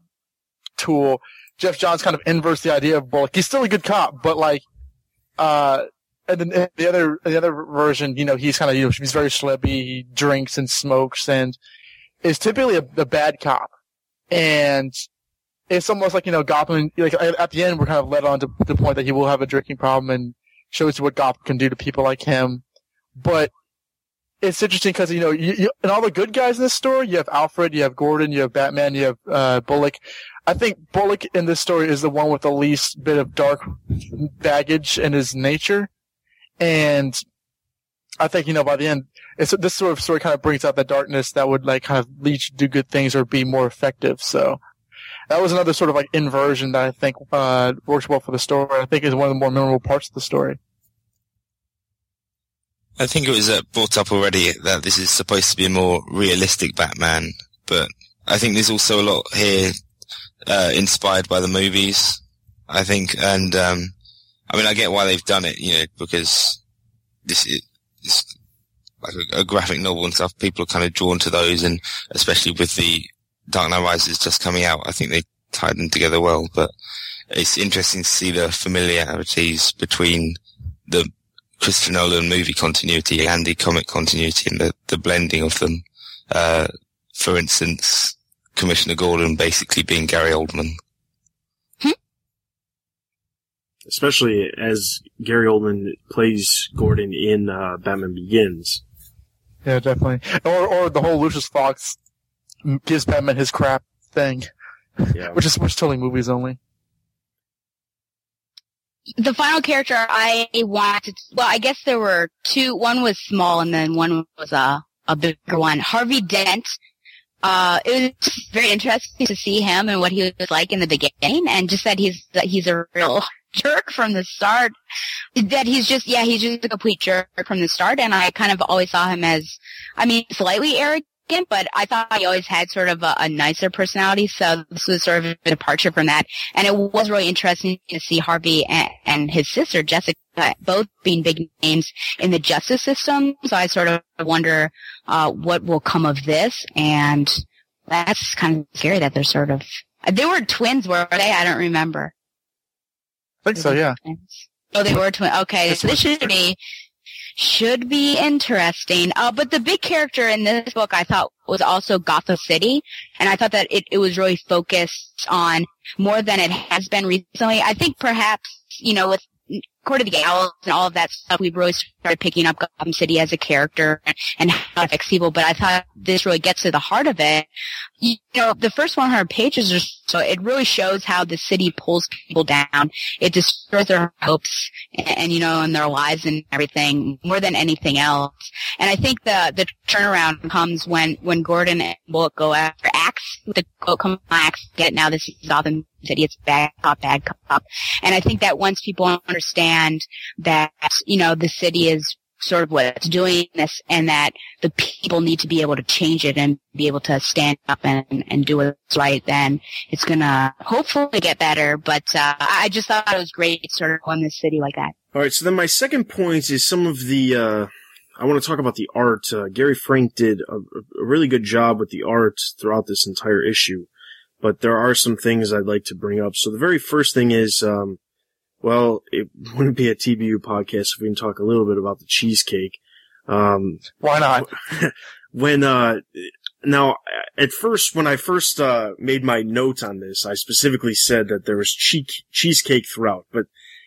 tool, Geoff Johns kind of inverts the idea of Bullock. He's still a good cop, but like uh and then the other the other version, you know, he's kind of you know he's very schlubby, he drinks and smokes and is typically a, a bad cop. And it's almost like you know Gotham. Like at the end, we're kind of led on to the point that he will have a drinking problem and shows what Gotham can do to people like him. But it's interesting because you know, you, you, and all the good guys in this story, you have Alfred, you have Gordon, you have Batman, you have uh, Bullock. I think Bullock in this story is the one with the least bit of dark baggage in his nature, and I think you know by the end, it's this sort of story kind of brings out the darkness that would like kind of lead you to do good things or be more effective. So that was another sort of like inversion that I think uh, works well for the story. I think is one of the more memorable parts of the story. I think it was uh, brought up already that this is supposed to be a more realistic Batman, but I think there's also a lot here uh, inspired by the movies. I think, and um, I mean, I get why they've done it, you know, because this is like a, a, graphic novel and stuff. People are kind of drawn to those, and especially with the Dark Knight Rises just coming out, I think they tied them together well. But it's interesting to see the familiarities between the Christopher Nolan movie continuity and the comic continuity and the, the blending of them. Uh, for instance, Commissioner Gordon basically being Gary Oldman. Especially as Gary Oldman plays Gordon in uh, Batman Begins. Yeah, definitely. Or or the whole Lucius Fox gives Batman his crap thing. Yeah. which is which is totally movies only the final character I wanted, well, I guess there were two. One was small, and then one was a a bigger one. Harvey Dent. Uh, it was very interesting to see him and what he was like in the beginning, and just that he's that he's a real jerk from the start. That he's just yeah, he's just a complete jerk from the start, and I kind of always saw him as, I mean, slightly arrogant but I thought he always had sort of a, a, nicer personality. So this was sort of a departure from that. And it was really interesting to see Harvey and, and his sister Jessica both being big names in the justice system. So I sort of wonder uh, what will come of this and that's kind of scary that they're sort of. They were twins, were they? I don't remember. I think so. Yeah. Oh, they were twins. Okay, so this should be should be interesting. Uh, but the big character in this book I thought was also Gotham City. And I thought that it, it was really focused on more than it has been recently. I think perhaps, you know, with Court of the Owls and all of that stuff, we've really started picking up Gotham City as a character and how it affects people. But I thought this really gets to the heart of it. You know, the first 100 pages or so, it really shows how the city pulls people down. It destroys their hopes and, and, you know, and their lives and everything more than anything else. And I think the, the turnaround comes when, when Gordon and Bullock go after The go come get it now, this is Gotham City, it's bad cop, bad cop. And I think that once people understand that, you know, the city is sort of what it's doing this and that the people need to be able to change it and be able to stand up and, and do what's right, then it's gonna hopefully get better. But, uh, I just thought it was great sort of on this city like that. All right. So then my second point is some of the, uh, I want to talk about the art. Uh, Gary Frank did a, a really good job with the art throughout this entire issue, but there are some things I'd like to bring up. So the very first thing is, um, well, it wouldn't be a TBU podcast if we can talk a little bit about the cheesecake. Um, Why not? when, uh, now, at first, when I first, uh, made my note on this, I specifically said that there was che- cheesecake throughout, but,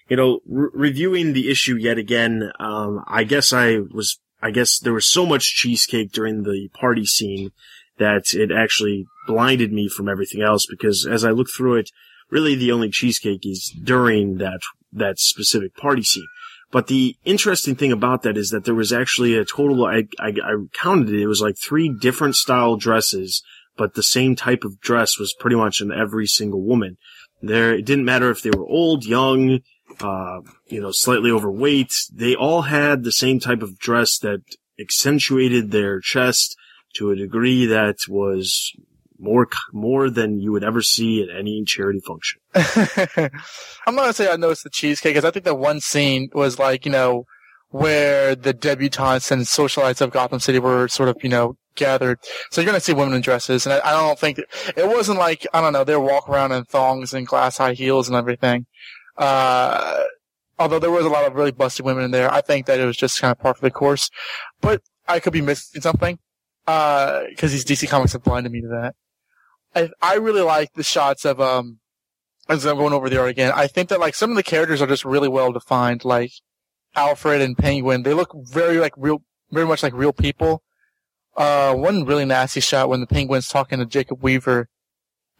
you know, re- reviewing the issue yet again, um, I guess I was, I guess there was so much cheesecake during the party scene that it actually blinded me from everything else because as I looked through it, really the only cheesecake is during that, that specific party scene. But the interesting thing about that is that there was actually a total, I, I, I counted it, it was like three different style dresses, but the same type of dress was pretty much in every single woman. There, it didn't matter if they were old, young, uh, you know, slightly overweight. They all had the same type of dress that accentuated their chest to a degree that was more more than you would ever see at any charity function. I'm not gonna say I noticed the cheesecake because I think that one scene was like you know where the debutantes and socialites of Gotham City were sort of you know gathered. So you're gonna see women in dresses, and I, I don't think it wasn't like I don't know they're walking around in thongs and glass high heels and everything. Uh, although there was a lot of really busted women in there, I think that it was just kind of part of the course. But I could be missing something Uh, because uh, these DC comics have blinded me to that. I, I really like the shots of, um, as I'm going over the art again, I think that like some of the characters are just really well defined, like Alfred and Penguin. They look very like real, very much like real people. Uh, one really nasty shot when the Penguin's talking to Jacob Weaver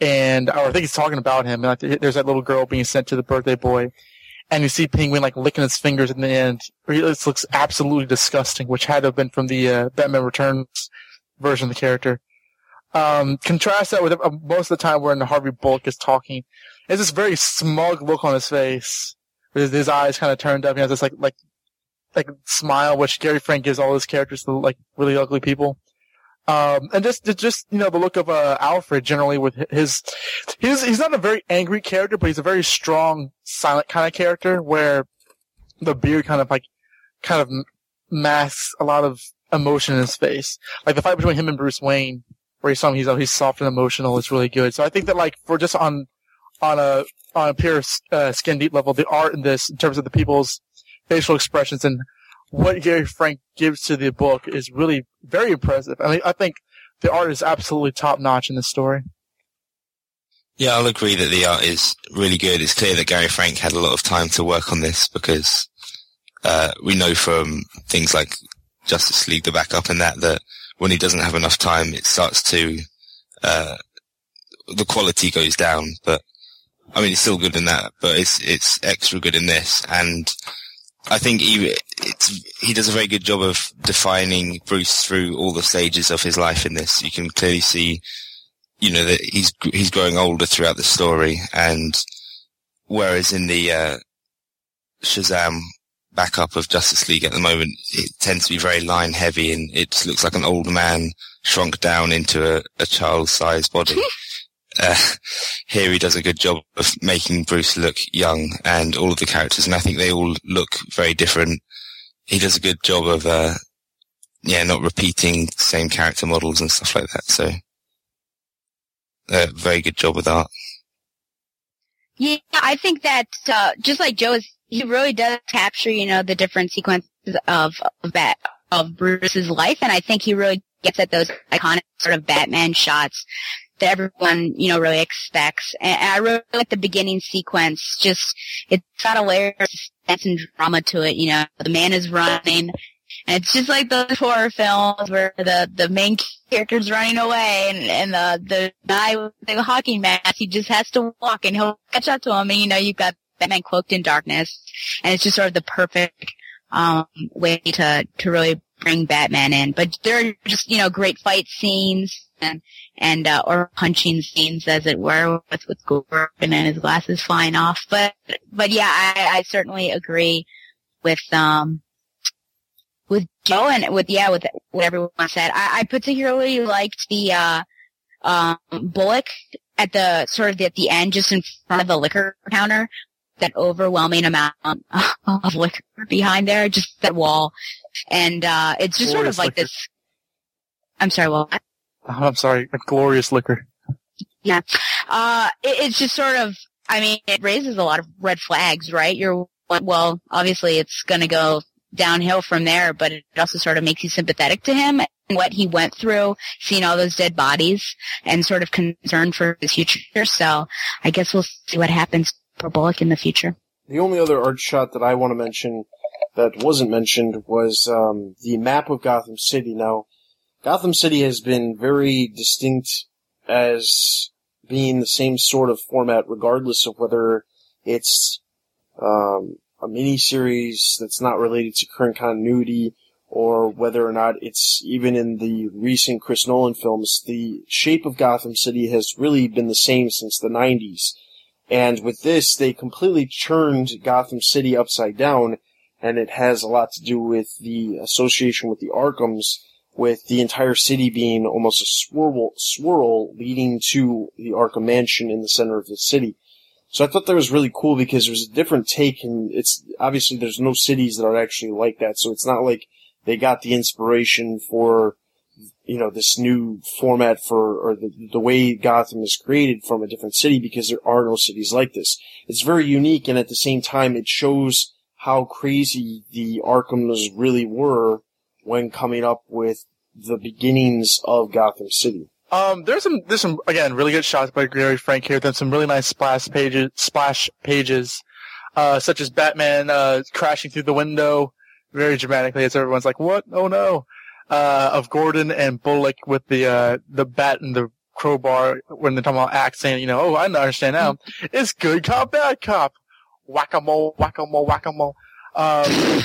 and, or I think he's talking about him and like there's that little girl being sent to the birthday boy and you see Penguin like licking his fingers in the end. It looks absolutely disgusting, which had to have been from the, uh, Batman Returns version of the character. Um, contrast that with uh, most of the time when Harvey Bullock is talking. There's this very smug look on his face. With his eyes kind of turned up. He has this like, like, like smile, which Gary Frank gives all his characters to like really ugly people. Um, and just, just, you know, the look of, uh, Alfred generally with his, he's, he's not a very angry character, but he's a very strong, silent kind of character where the beard kind of like, kind of masks a lot of emotion in his face. Like the fight between him and Bruce Wayne where he's some he's he's soft and emotional is really good. So I think that like for just on on a on a pure uh, skin deep level, the art in this in terms of the people's facial expressions and what Gary Frank gives to the book is really very impressive. I mean, I think the art is absolutely top notch in this story. Yeah, I'll agree that the art is really good. It's clear that Gary Frank had a lot of time to work on this because uh, we know from things like Justice League, the backup, and that that when he doesn't have enough time, it starts to, uh, the quality goes down, but I mean, it's still good in that, but it's, it's extra good in this. And I think he, he does a very good job of defining Bruce through all the stages of his life in this. You can clearly see, you know, that he's, he's growing older throughout the story. And whereas in the, uh, Shazam backup of Justice League at the moment, it tends to be very line heavy and it just looks like an old man shrunk down into a, a child's sized body. uh, here he does a good job of making Bruce look young and all of the characters, and I think they all look very different. He does a good job of, uh, yeah, not repeating same character models and stuff like that. So a very good job with art. Yeah, I think that uh, just like Joe is, he really does capture, you know, the different sequences of of Bat of Bruce's life, and I think he really gets at those iconic sort of Batman shots that everyone, you know, really expects. And I really like the beginning sequence. Just it's got a layer of suspense and drama to it. You know, the man is running. And it's just like those horror films where the, the main character's running away and, and the, the guy with the hockey mask, he just has to walk and he'll catch up to him and you know, you've got Batman cloaked in darkness and it's just sort of the perfect, um, way to, to really bring Batman in. But there are just, you know, great fight scenes and, and, uh, or punching scenes as it were with, with Gordon and his glasses flying off. But, but yeah, I, I certainly agree with, um, with Joe and with, yeah, with what everyone said. I, I particularly liked the, uh, um, Bullock at the sort of at the end, just in front of the liquor counter, that overwhelming amount of liquor behind there, just that wall. And, uh, it's just sort of like liquor. this, I'm sorry, what? Oh, I'm sorry, a glorious liquor. Yeah. Uh, it, it's just sort of, I mean, it raises a lot of red flags, right? You're, well, obviously it's gonna go downhill from there, but it also sort of makes you sympathetic to him and what he went through, seeing all those dead bodies and sort of concerned for his future. So I guess we'll see what happens for Bullock in the future. The only other art shot that I want to mention that wasn't mentioned was um, the map of Gotham City. Now, Gotham City has been very distinct as being the same sort of format, regardless of whether it's um, a mini series that's not related to current continuity, or whether or not it's even in the recent Chris Nolan films. The shape of Gotham City has really been the same since the 90s. And with this, they completely turned Gotham City upside down, and it has a lot to do with the association with the Arkhams, with the entire city being almost a swirl, swirl leading to the Arkham Mansion in the center of the city. So I thought that was really cool because there's a different take, and it's obviously there's no cities that are actually like that. So it's not like they got the inspiration for you know, this new format for, or the, the way Gotham is created from a different city because there are no cities like this. It's very unique and at the same time it shows how crazy the Arkhams really were when coming up with the beginnings of Gotham City. Um, there's some, there's some, again, really good shots by Gary Frank here. Then some really nice splash pages, splash pages, uh, such as Batman, uh, crashing through the window very dramatically as everyone's like, what? Oh no. Uh, of Gordon and Bullock with the, uh, the bat and the crowbar when they're talking about saying, you know, oh, I understand now. It's good cop, bad cop. Whack-a-mole, whack-a-mole, whack-a-mole. Um,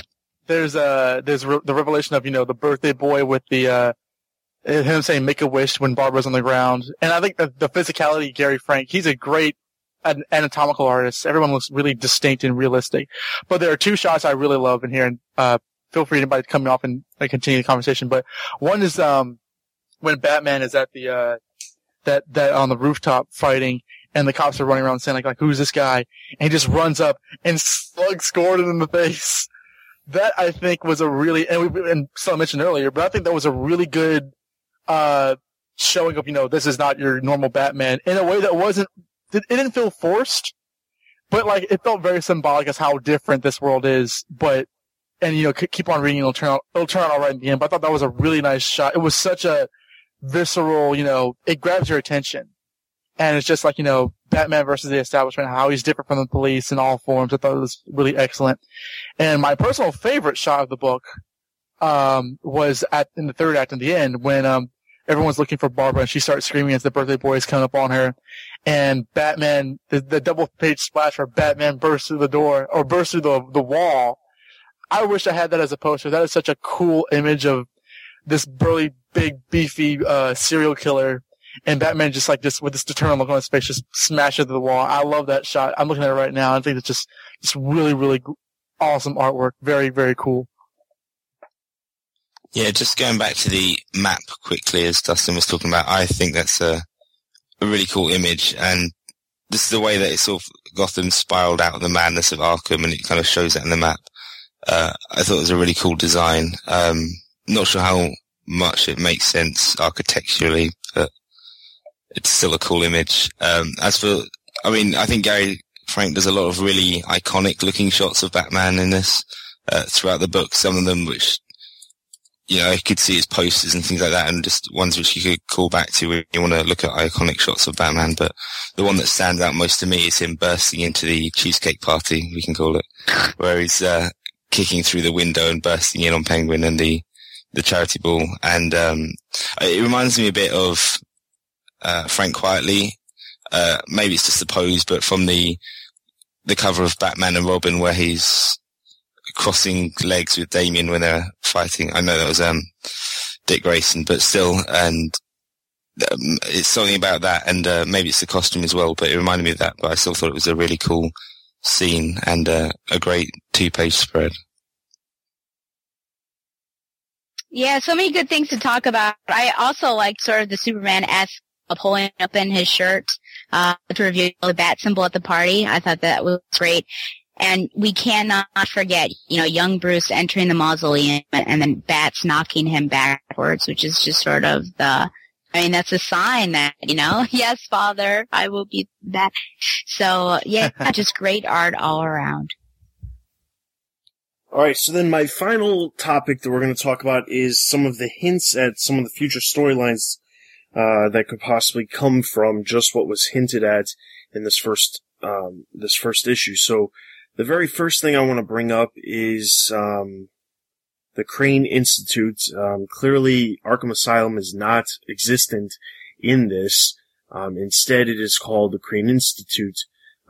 there's, uh, there's re- the revelation of, you know, the birthday boy with the, uh, him saying make a wish when Barbara's on the ground. And I think that the physicality Gary Frank, he's a great an- anatomical artist. Everyone looks really distinct and realistic. But there are two shots I really love in here and, uh, feel free anybody to come off and like, continue the conversation. But one is, um, when Batman is at the, uh, that, that on the rooftop fighting and the cops are running around saying like, like, who's this guy? And he just runs up and slugs Gordon in the face. That I think was a really, and we, and mentioned earlier, but I think that was a really good, uh, showing of, you know, this is not your normal Batman in a way that wasn't, it didn't feel forced, but like, it felt very symbolic as how different this world is, but, and you know, keep on reading, it'll turn out, it'll turn out all right in the end, but I thought that was a really nice shot. It was such a visceral, you know, it grabs your attention. And it's just like, you know, Batman versus the establishment, how he's different from the police in all forms. I thought it was really excellent. And my personal favorite shot of the book, um, was at, in the third act in the end when, um, everyone's looking for Barbara and she starts screaming as the birthday boy is coming up on her. And Batman, the, the double page splash where Batman bursts through the door or bursts through the, the wall. I wish I had that as a poster. That is such a cool image of this burly, big, beefy, uh, serial killer. And Batman just like just with this determined look on his face just smashes the wall. I love that shot. I'm looking at it right now. I think it's just, it's really, really awesome artwork. Very, very cool. Yeah, just going back to the map quickly, as Dustin was talking about, I think that's a, a really cool image, and this is the way that it's sort of Gotham spiraled out of the madness of Arkham, and it kind of shows that in the map. Uh, I thought it was a really cool design. Um, not sure how much it makes sense architecturally, but it's still a cool image. Um, as for, I mean, I think Gary Frank does a lot of really iconic looking shots of Batman in this, uh, throughout the book. Some of them which, you know, you could see his posters and things like that and just ones which you could call back to when you want to look at iconic shots of Batman. But the one that stands out most to me is him bursting into the cheesecake party, we can call it, where he's, uh, kicking through the window and bursting in on Penguin and the, the charity ball. And, um, it reminds me a bit of, uh, Frank Quitely. Uh, maybe it's just the pose, but from the, the cover of Batman and Robin where he's crossing legs with Damian when they're fighting. I know that was, um, Dick Grayson, but still, and um, it's something about that, and uh, maybe it's the costume as well. But it reminded me of that. But I still thought it was a really cool scene and uh, a great two-page spread. Yeah, so many good things to talk about. I also liked sort of the Superman esque pulling up in his shirt uh, to reveal the bat symbol at the party. I thought that was great. And we cannot forget, you know, young Bruce entering the mausoleum and then bats knocking him backwards, which is just sort of the, I mean, that's a sign that, you know, yes, father, I will be back. So yeah, just great art all around. All right, so then my final topic that we're going to talk about is some of the hints at some of the future storylines uh, that could possibly come from just what was hinted at in this first um, this first issue. So the very first thing I want to bring up is um, the Crane Institute. Um, clearly, Arkham Asylum is not existent in this. Um, instead, it is called the Crane Institute,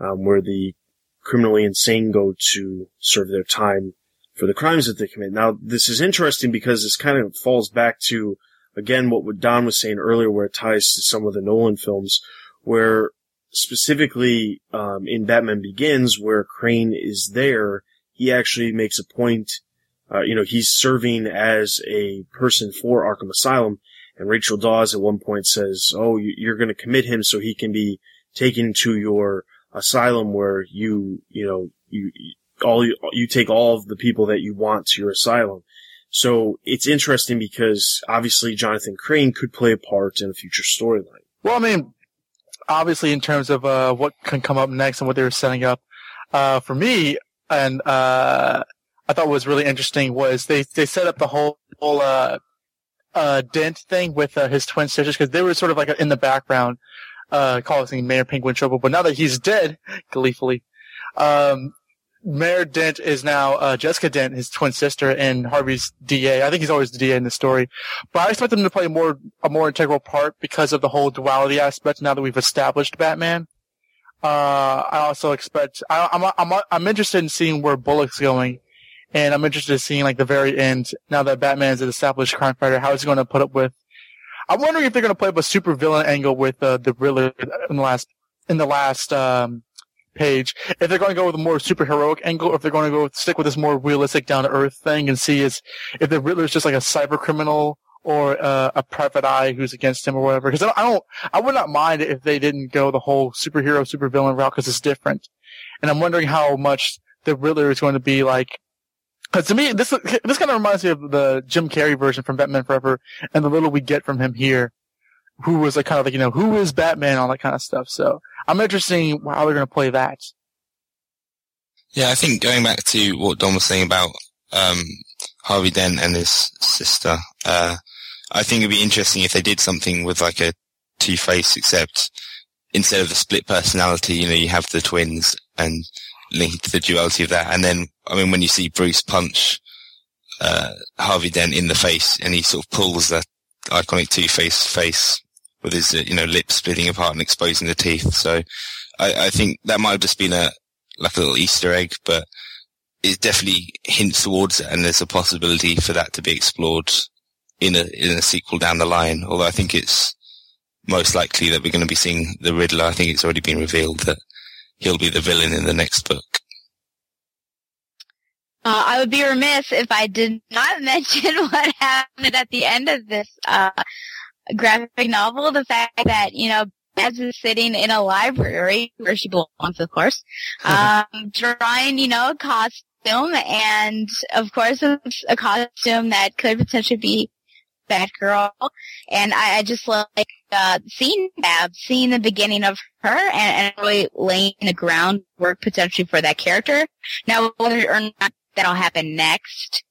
um, where the criminally insane go to serve their time for the crimes that they commit. Now, this is interesting because this kind of falls back to, again, what Don was saying earlier, where it ties to some of the Nolan films, where specifically um, in Batman Begins, where Crane is there, he actually makes a point. Uh, you know, he's serving as a person for Arkham Asylum, and Rachel Dawes at one point says, "Oh, you're going to commit him so he can be taken to your asylum where you, you know, you all you, you take all of the people that you want to your asylum." So it's interesting because obviously Jonathan Crane could play a part in a future storyline. Well, I mean, obviously in terms of uh, what can come up next and what they were setting up, uh, for me, and uh, I thought was really interesting was they they set up the whole whole uh, uh, Dent thing with uh, his twin sisters because they were sort of like in the background, uh, causing Mayor Penguin trouble. But now that he's dead, gleefully, um, Mayor Dent is now uh, Jessica Dent, his twin sister, and Harvey's DA. I think he's always the DA in the story, but I expect him to play more a more integral part because of the whole duality aspect. Now that we've established Batman, uh, I also expect I, am I'm, I'm I'm interested in seeing where Bullock's going, and I'm interested in seeing like the very end. Now that Batman is an established crime fighter, how is he going to put up with? I'm wondering if they're going to play up a super villain angle with uh, the Riddler in the last in the last um, page. If they're going to go with a more superheroic angle, or if they're going to go stick with this more realistic, down to earth thing, and see is if the Riddler's just like a cyber criminal or uh, a private eye who's against him or whatever. Because I, I don't, I would not mind if they didn't go the whole superhero, supervillain route because it's different. And I'm wondering how much the Riddler is going to be like. Because to me, this this kind of reminds me of the Jim Carrey version from Batman Forever, and the little we get from him here, who was like kind of like you know who is Batman, all that kind of stuff. So I'm interested in how they're going to play that. Yeah, I think going back to what Don was saying about um, Harvey Dent and his sister, uh, I think it'd be interesting if they did something with like a Two Face, except instead of the split personality, you know, you have the twins and linked to the duality of that. And then, I mean, when you see Bruce punch uh, Harvey Dent in the face, and he sort of pulls that iconic Two Face face with his, you know, lips splitting apart and exposing the teeth. So I, I think that might have just been a, like a little Easter egg, but it definitely hints towards it. And there's a possibility for that to be explored in a, in a sequel down the line. Although I think it's most likely that we're going to be seeing the Riddler. I think it's already been revealed that he'll be the villain in the next book. Uh, I would be remiss if I did not mention what happened at the end of this uh, graphic novel, the fact that, you know, Babs is sitting in a library where she belongs, of course, um, drawing, you know, a costume and of course it's a costume that could potentially be Batgirl, and I, I just like uh, seeing that, seeing the beginning of her, and, and really laying the groundwork potentially for that character. Now, whether or not that'll happen next,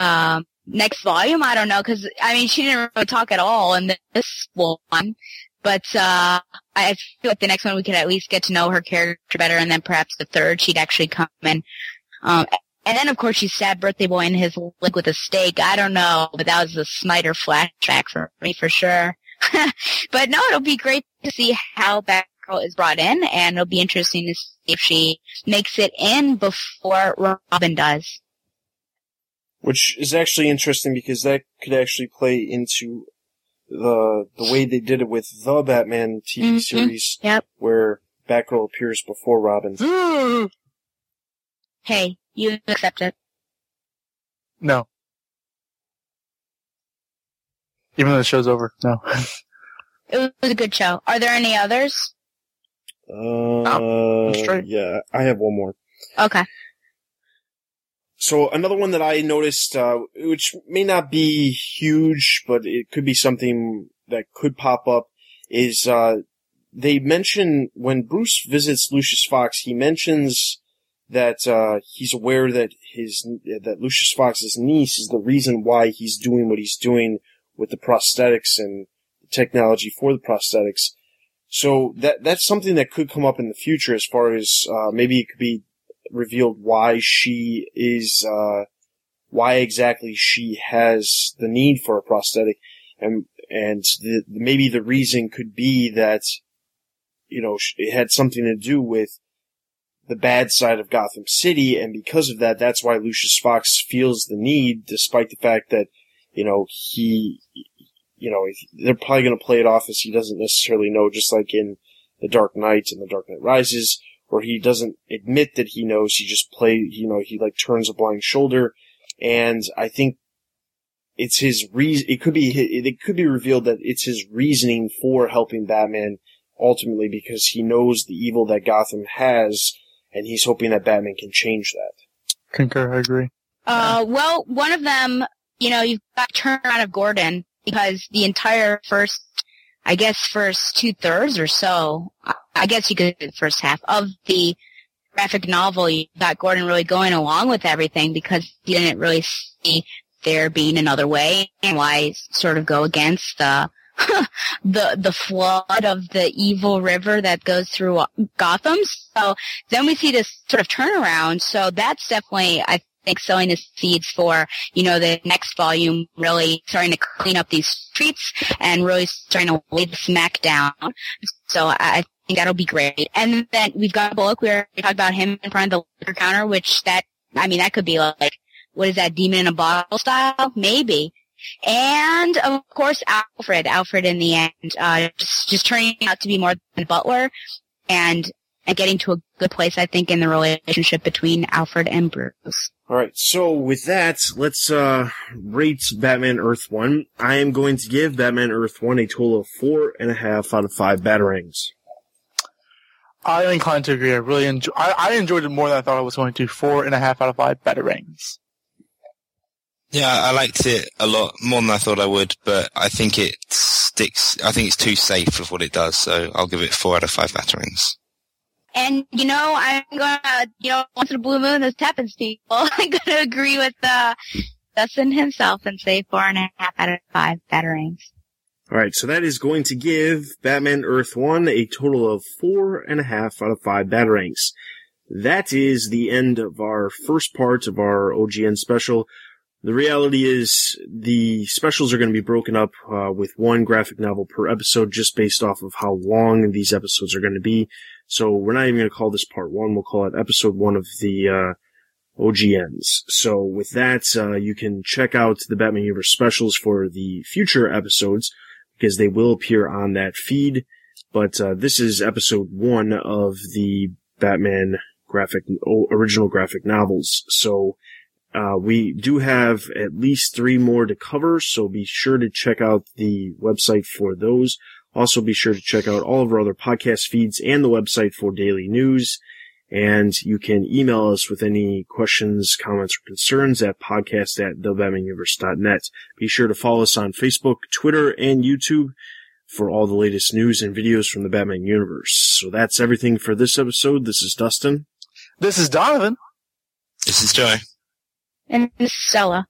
um, next volume, I don't know, because I mean, she didn't really talk at all in this one. But uh, I feel like the next one we could at least get to know her character better, and then perhaps the third she'd actually come in. Um, and then, of course, she stabbed Birthday Boy in his leg with a stake. I don't know, but that was a Snyder flashback for me for sure. but no, it'll be great to see how Batgirl is brought in, and it'll be interesting to see if she makes it in before Robin does. Which is actually interesting because that could actually play into the the way they did it with the Batman TV Mhm. series, Yep. where Batgirl appears before Robin. Hey, you accept it. no. Even though the show's over, no. It was a good show. Are there any others? Uh, straight. yeah, I have one more. Okay. So another one that I noticed, uh, which may not be huge, but it could be something that could pop up, is uh, they mention when Bruce visits Lucius Fox, he mentions that uh, he's aware that his that Lucius Fox's niece is the reason why he's doing what he's doing with the prosthetics and technology for the prosthetics. So that that's something that could come up in the future, as far as uh, maybe it could be revealed why she is, uh, why exactly she has the need for a prosthetic, and and the, maybe the reason could be that, you know, it had something to do with the bad side of Gotham City, and because of that, that's why Lucius Fox feels the need, despite the fact that, you know, he, you know, they're probably going to play it off as he doesn't necessarily know, just like in The Dark Knight and The Dark Knight Rises, where he doesn't admit that he knows, he just play, you know, he like turns a blind shoulder, and I think it's his reason, it could be, it could be revealed that it's his reasoning for helping Batman ultimately because he knows the evil that Gotham has, and he's hoping that Batman can change that. Concur, I agree. Uh, well, one of them, you know, you've got turnaround of Gordon because the entire first, I guess, first two thirds or so, I- guess you could first half of the graphic novel, you got Gordon really going along with everything because he didn't really see there being another way and why sort of go against the the the flood of the evil river that goes through Gotham. So then we see this sort of turnaround. So that's definitely, I think, sowing the seeds for, you know, the next volume really starting to clean up these streets and really starting to lay the smack down. So I think that'll be great. And then we've got Bullock. We already talked about him in front of the liquor counter, which that, I mean, that could be like, what is that, demon in a bottle style? Maybe. And of course, Alfred. Alfred in the end, uh, just, just turning out to be more than Butler and, and getting to a good place, I think, in the relationship between Alfred and Bruce. Alright, so with that, let's, uh, rate Batman Earth 1. I am going to give Batman Earth 1 a total of four and a half out of five Batarangs. I'm inclined to agree. I really enjoy. I, I enjoyed it more than I thought I was going to. Four and a half out of five batarangs. Yeah, I liked it a lot more than I thought I would, but I think it sticks. I think it's too safe of what it does, so I'll give it four out of five batarangs. And, you know, I'm gonna, you know, once in a blue moon, this happens, people. I'm gonna agree with, uh, Dustin himself and say four and a half out of five batarangs. Alright, so that is going to give Batman Earth 1 a total of four and a half out of five Batarangs. That is the end of our first part of our OGN special. The reality is the specials are going to be broken up uh, with one graphic novel per episode just based off of how long these episodes are going to be. So we're not even going to call this part one. We'll call it episode one of the uh, OGNs. So with that, uh, you can check out the Batman Universe specials for the future episodes because they will appear on that feed. But uh, this is episode one of the Batman graphic original graphic novels. So uh, we do have at least three more to cover. So be sure to check out the website for those. Also be sure to check out all of our other podcast feeds and the website for daily news. And you can email us with any questions, comments, or concerns at podcast at thebatmanuniverse.net. Be sure to follow us on Facebook, Twitter, and YouTube for all the latest news and videos from the Batman universe. So that's everything for this episode. This is Dustin. This is Donovan. This is Joe. And this is Stella.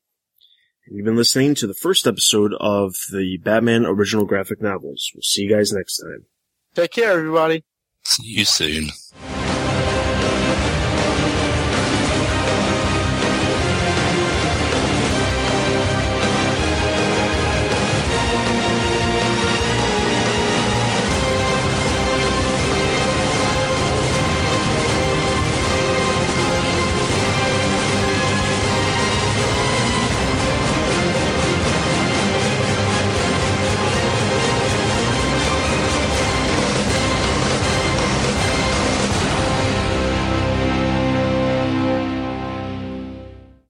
And you've been listening to the first episode of the Batman original graphic novels. We'll see you guys next time. Take care, everybody. See you soon.